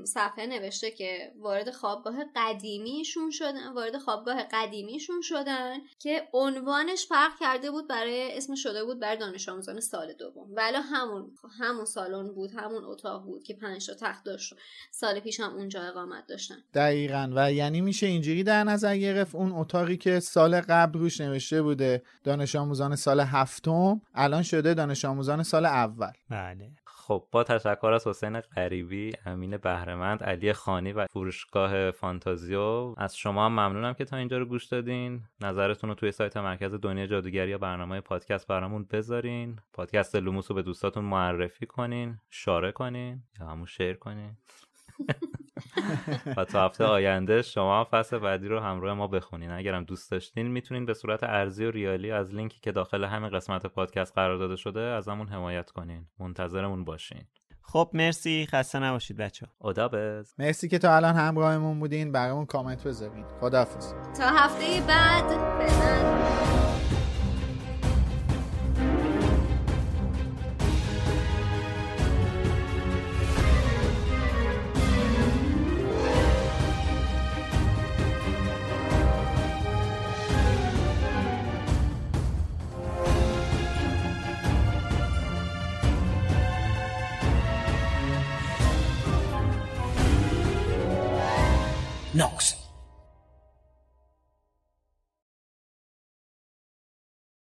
صفحه نوشته که وارد خوابگاه قدیمیشون شدن وارد خوابگاه قدیمیشون شدن که عنوانش فرق کرده بود برای اسم شده بود برای دانش آموزان سال دوم. ولی همون همون سالن بود همون اتاق بود که پنج تا تخت داشت. سال پیش هم اونجا اقامت داشتن. دقیقا. و یعنی میشه اینجوری در نظر گرفت اون اتاقی که سال قبل روش نوشته بوده دانش آموزان سال هفتم الان شده دانش آموزان سال اول. بله. خب با تشکر از حسین غریبی امین بهرمند علی خانی و فروشگاه فانتازیو. از شما هم ممنونم که تا اینجا رو گوش دادین. نظرتون رو توی سایت مرکز دنیا جادوگری یا برنامه پادکست برامون بذارین. پادکست لوموس رو به دوستاتون معرفی کنین شاره کنین یا همون share کنین. [LAUGHS] [LAUGHS] و تا هفته آینده شما فصل بعدی رو همراه ما بخونین. اگرم دوست داشتین می‌تونین به صورت ارزی و ریالی از لینکی که داخل همین قسمت پادکست قرار داده شده ازمون حمایت کنین. منتظرمون باشین. خب مرسی. خسته نباشید بچه بز مرسی که تا الان همراهمون بودین. برامون کامنت بذارین. خداحافظ. تا هفته بعد. فعلا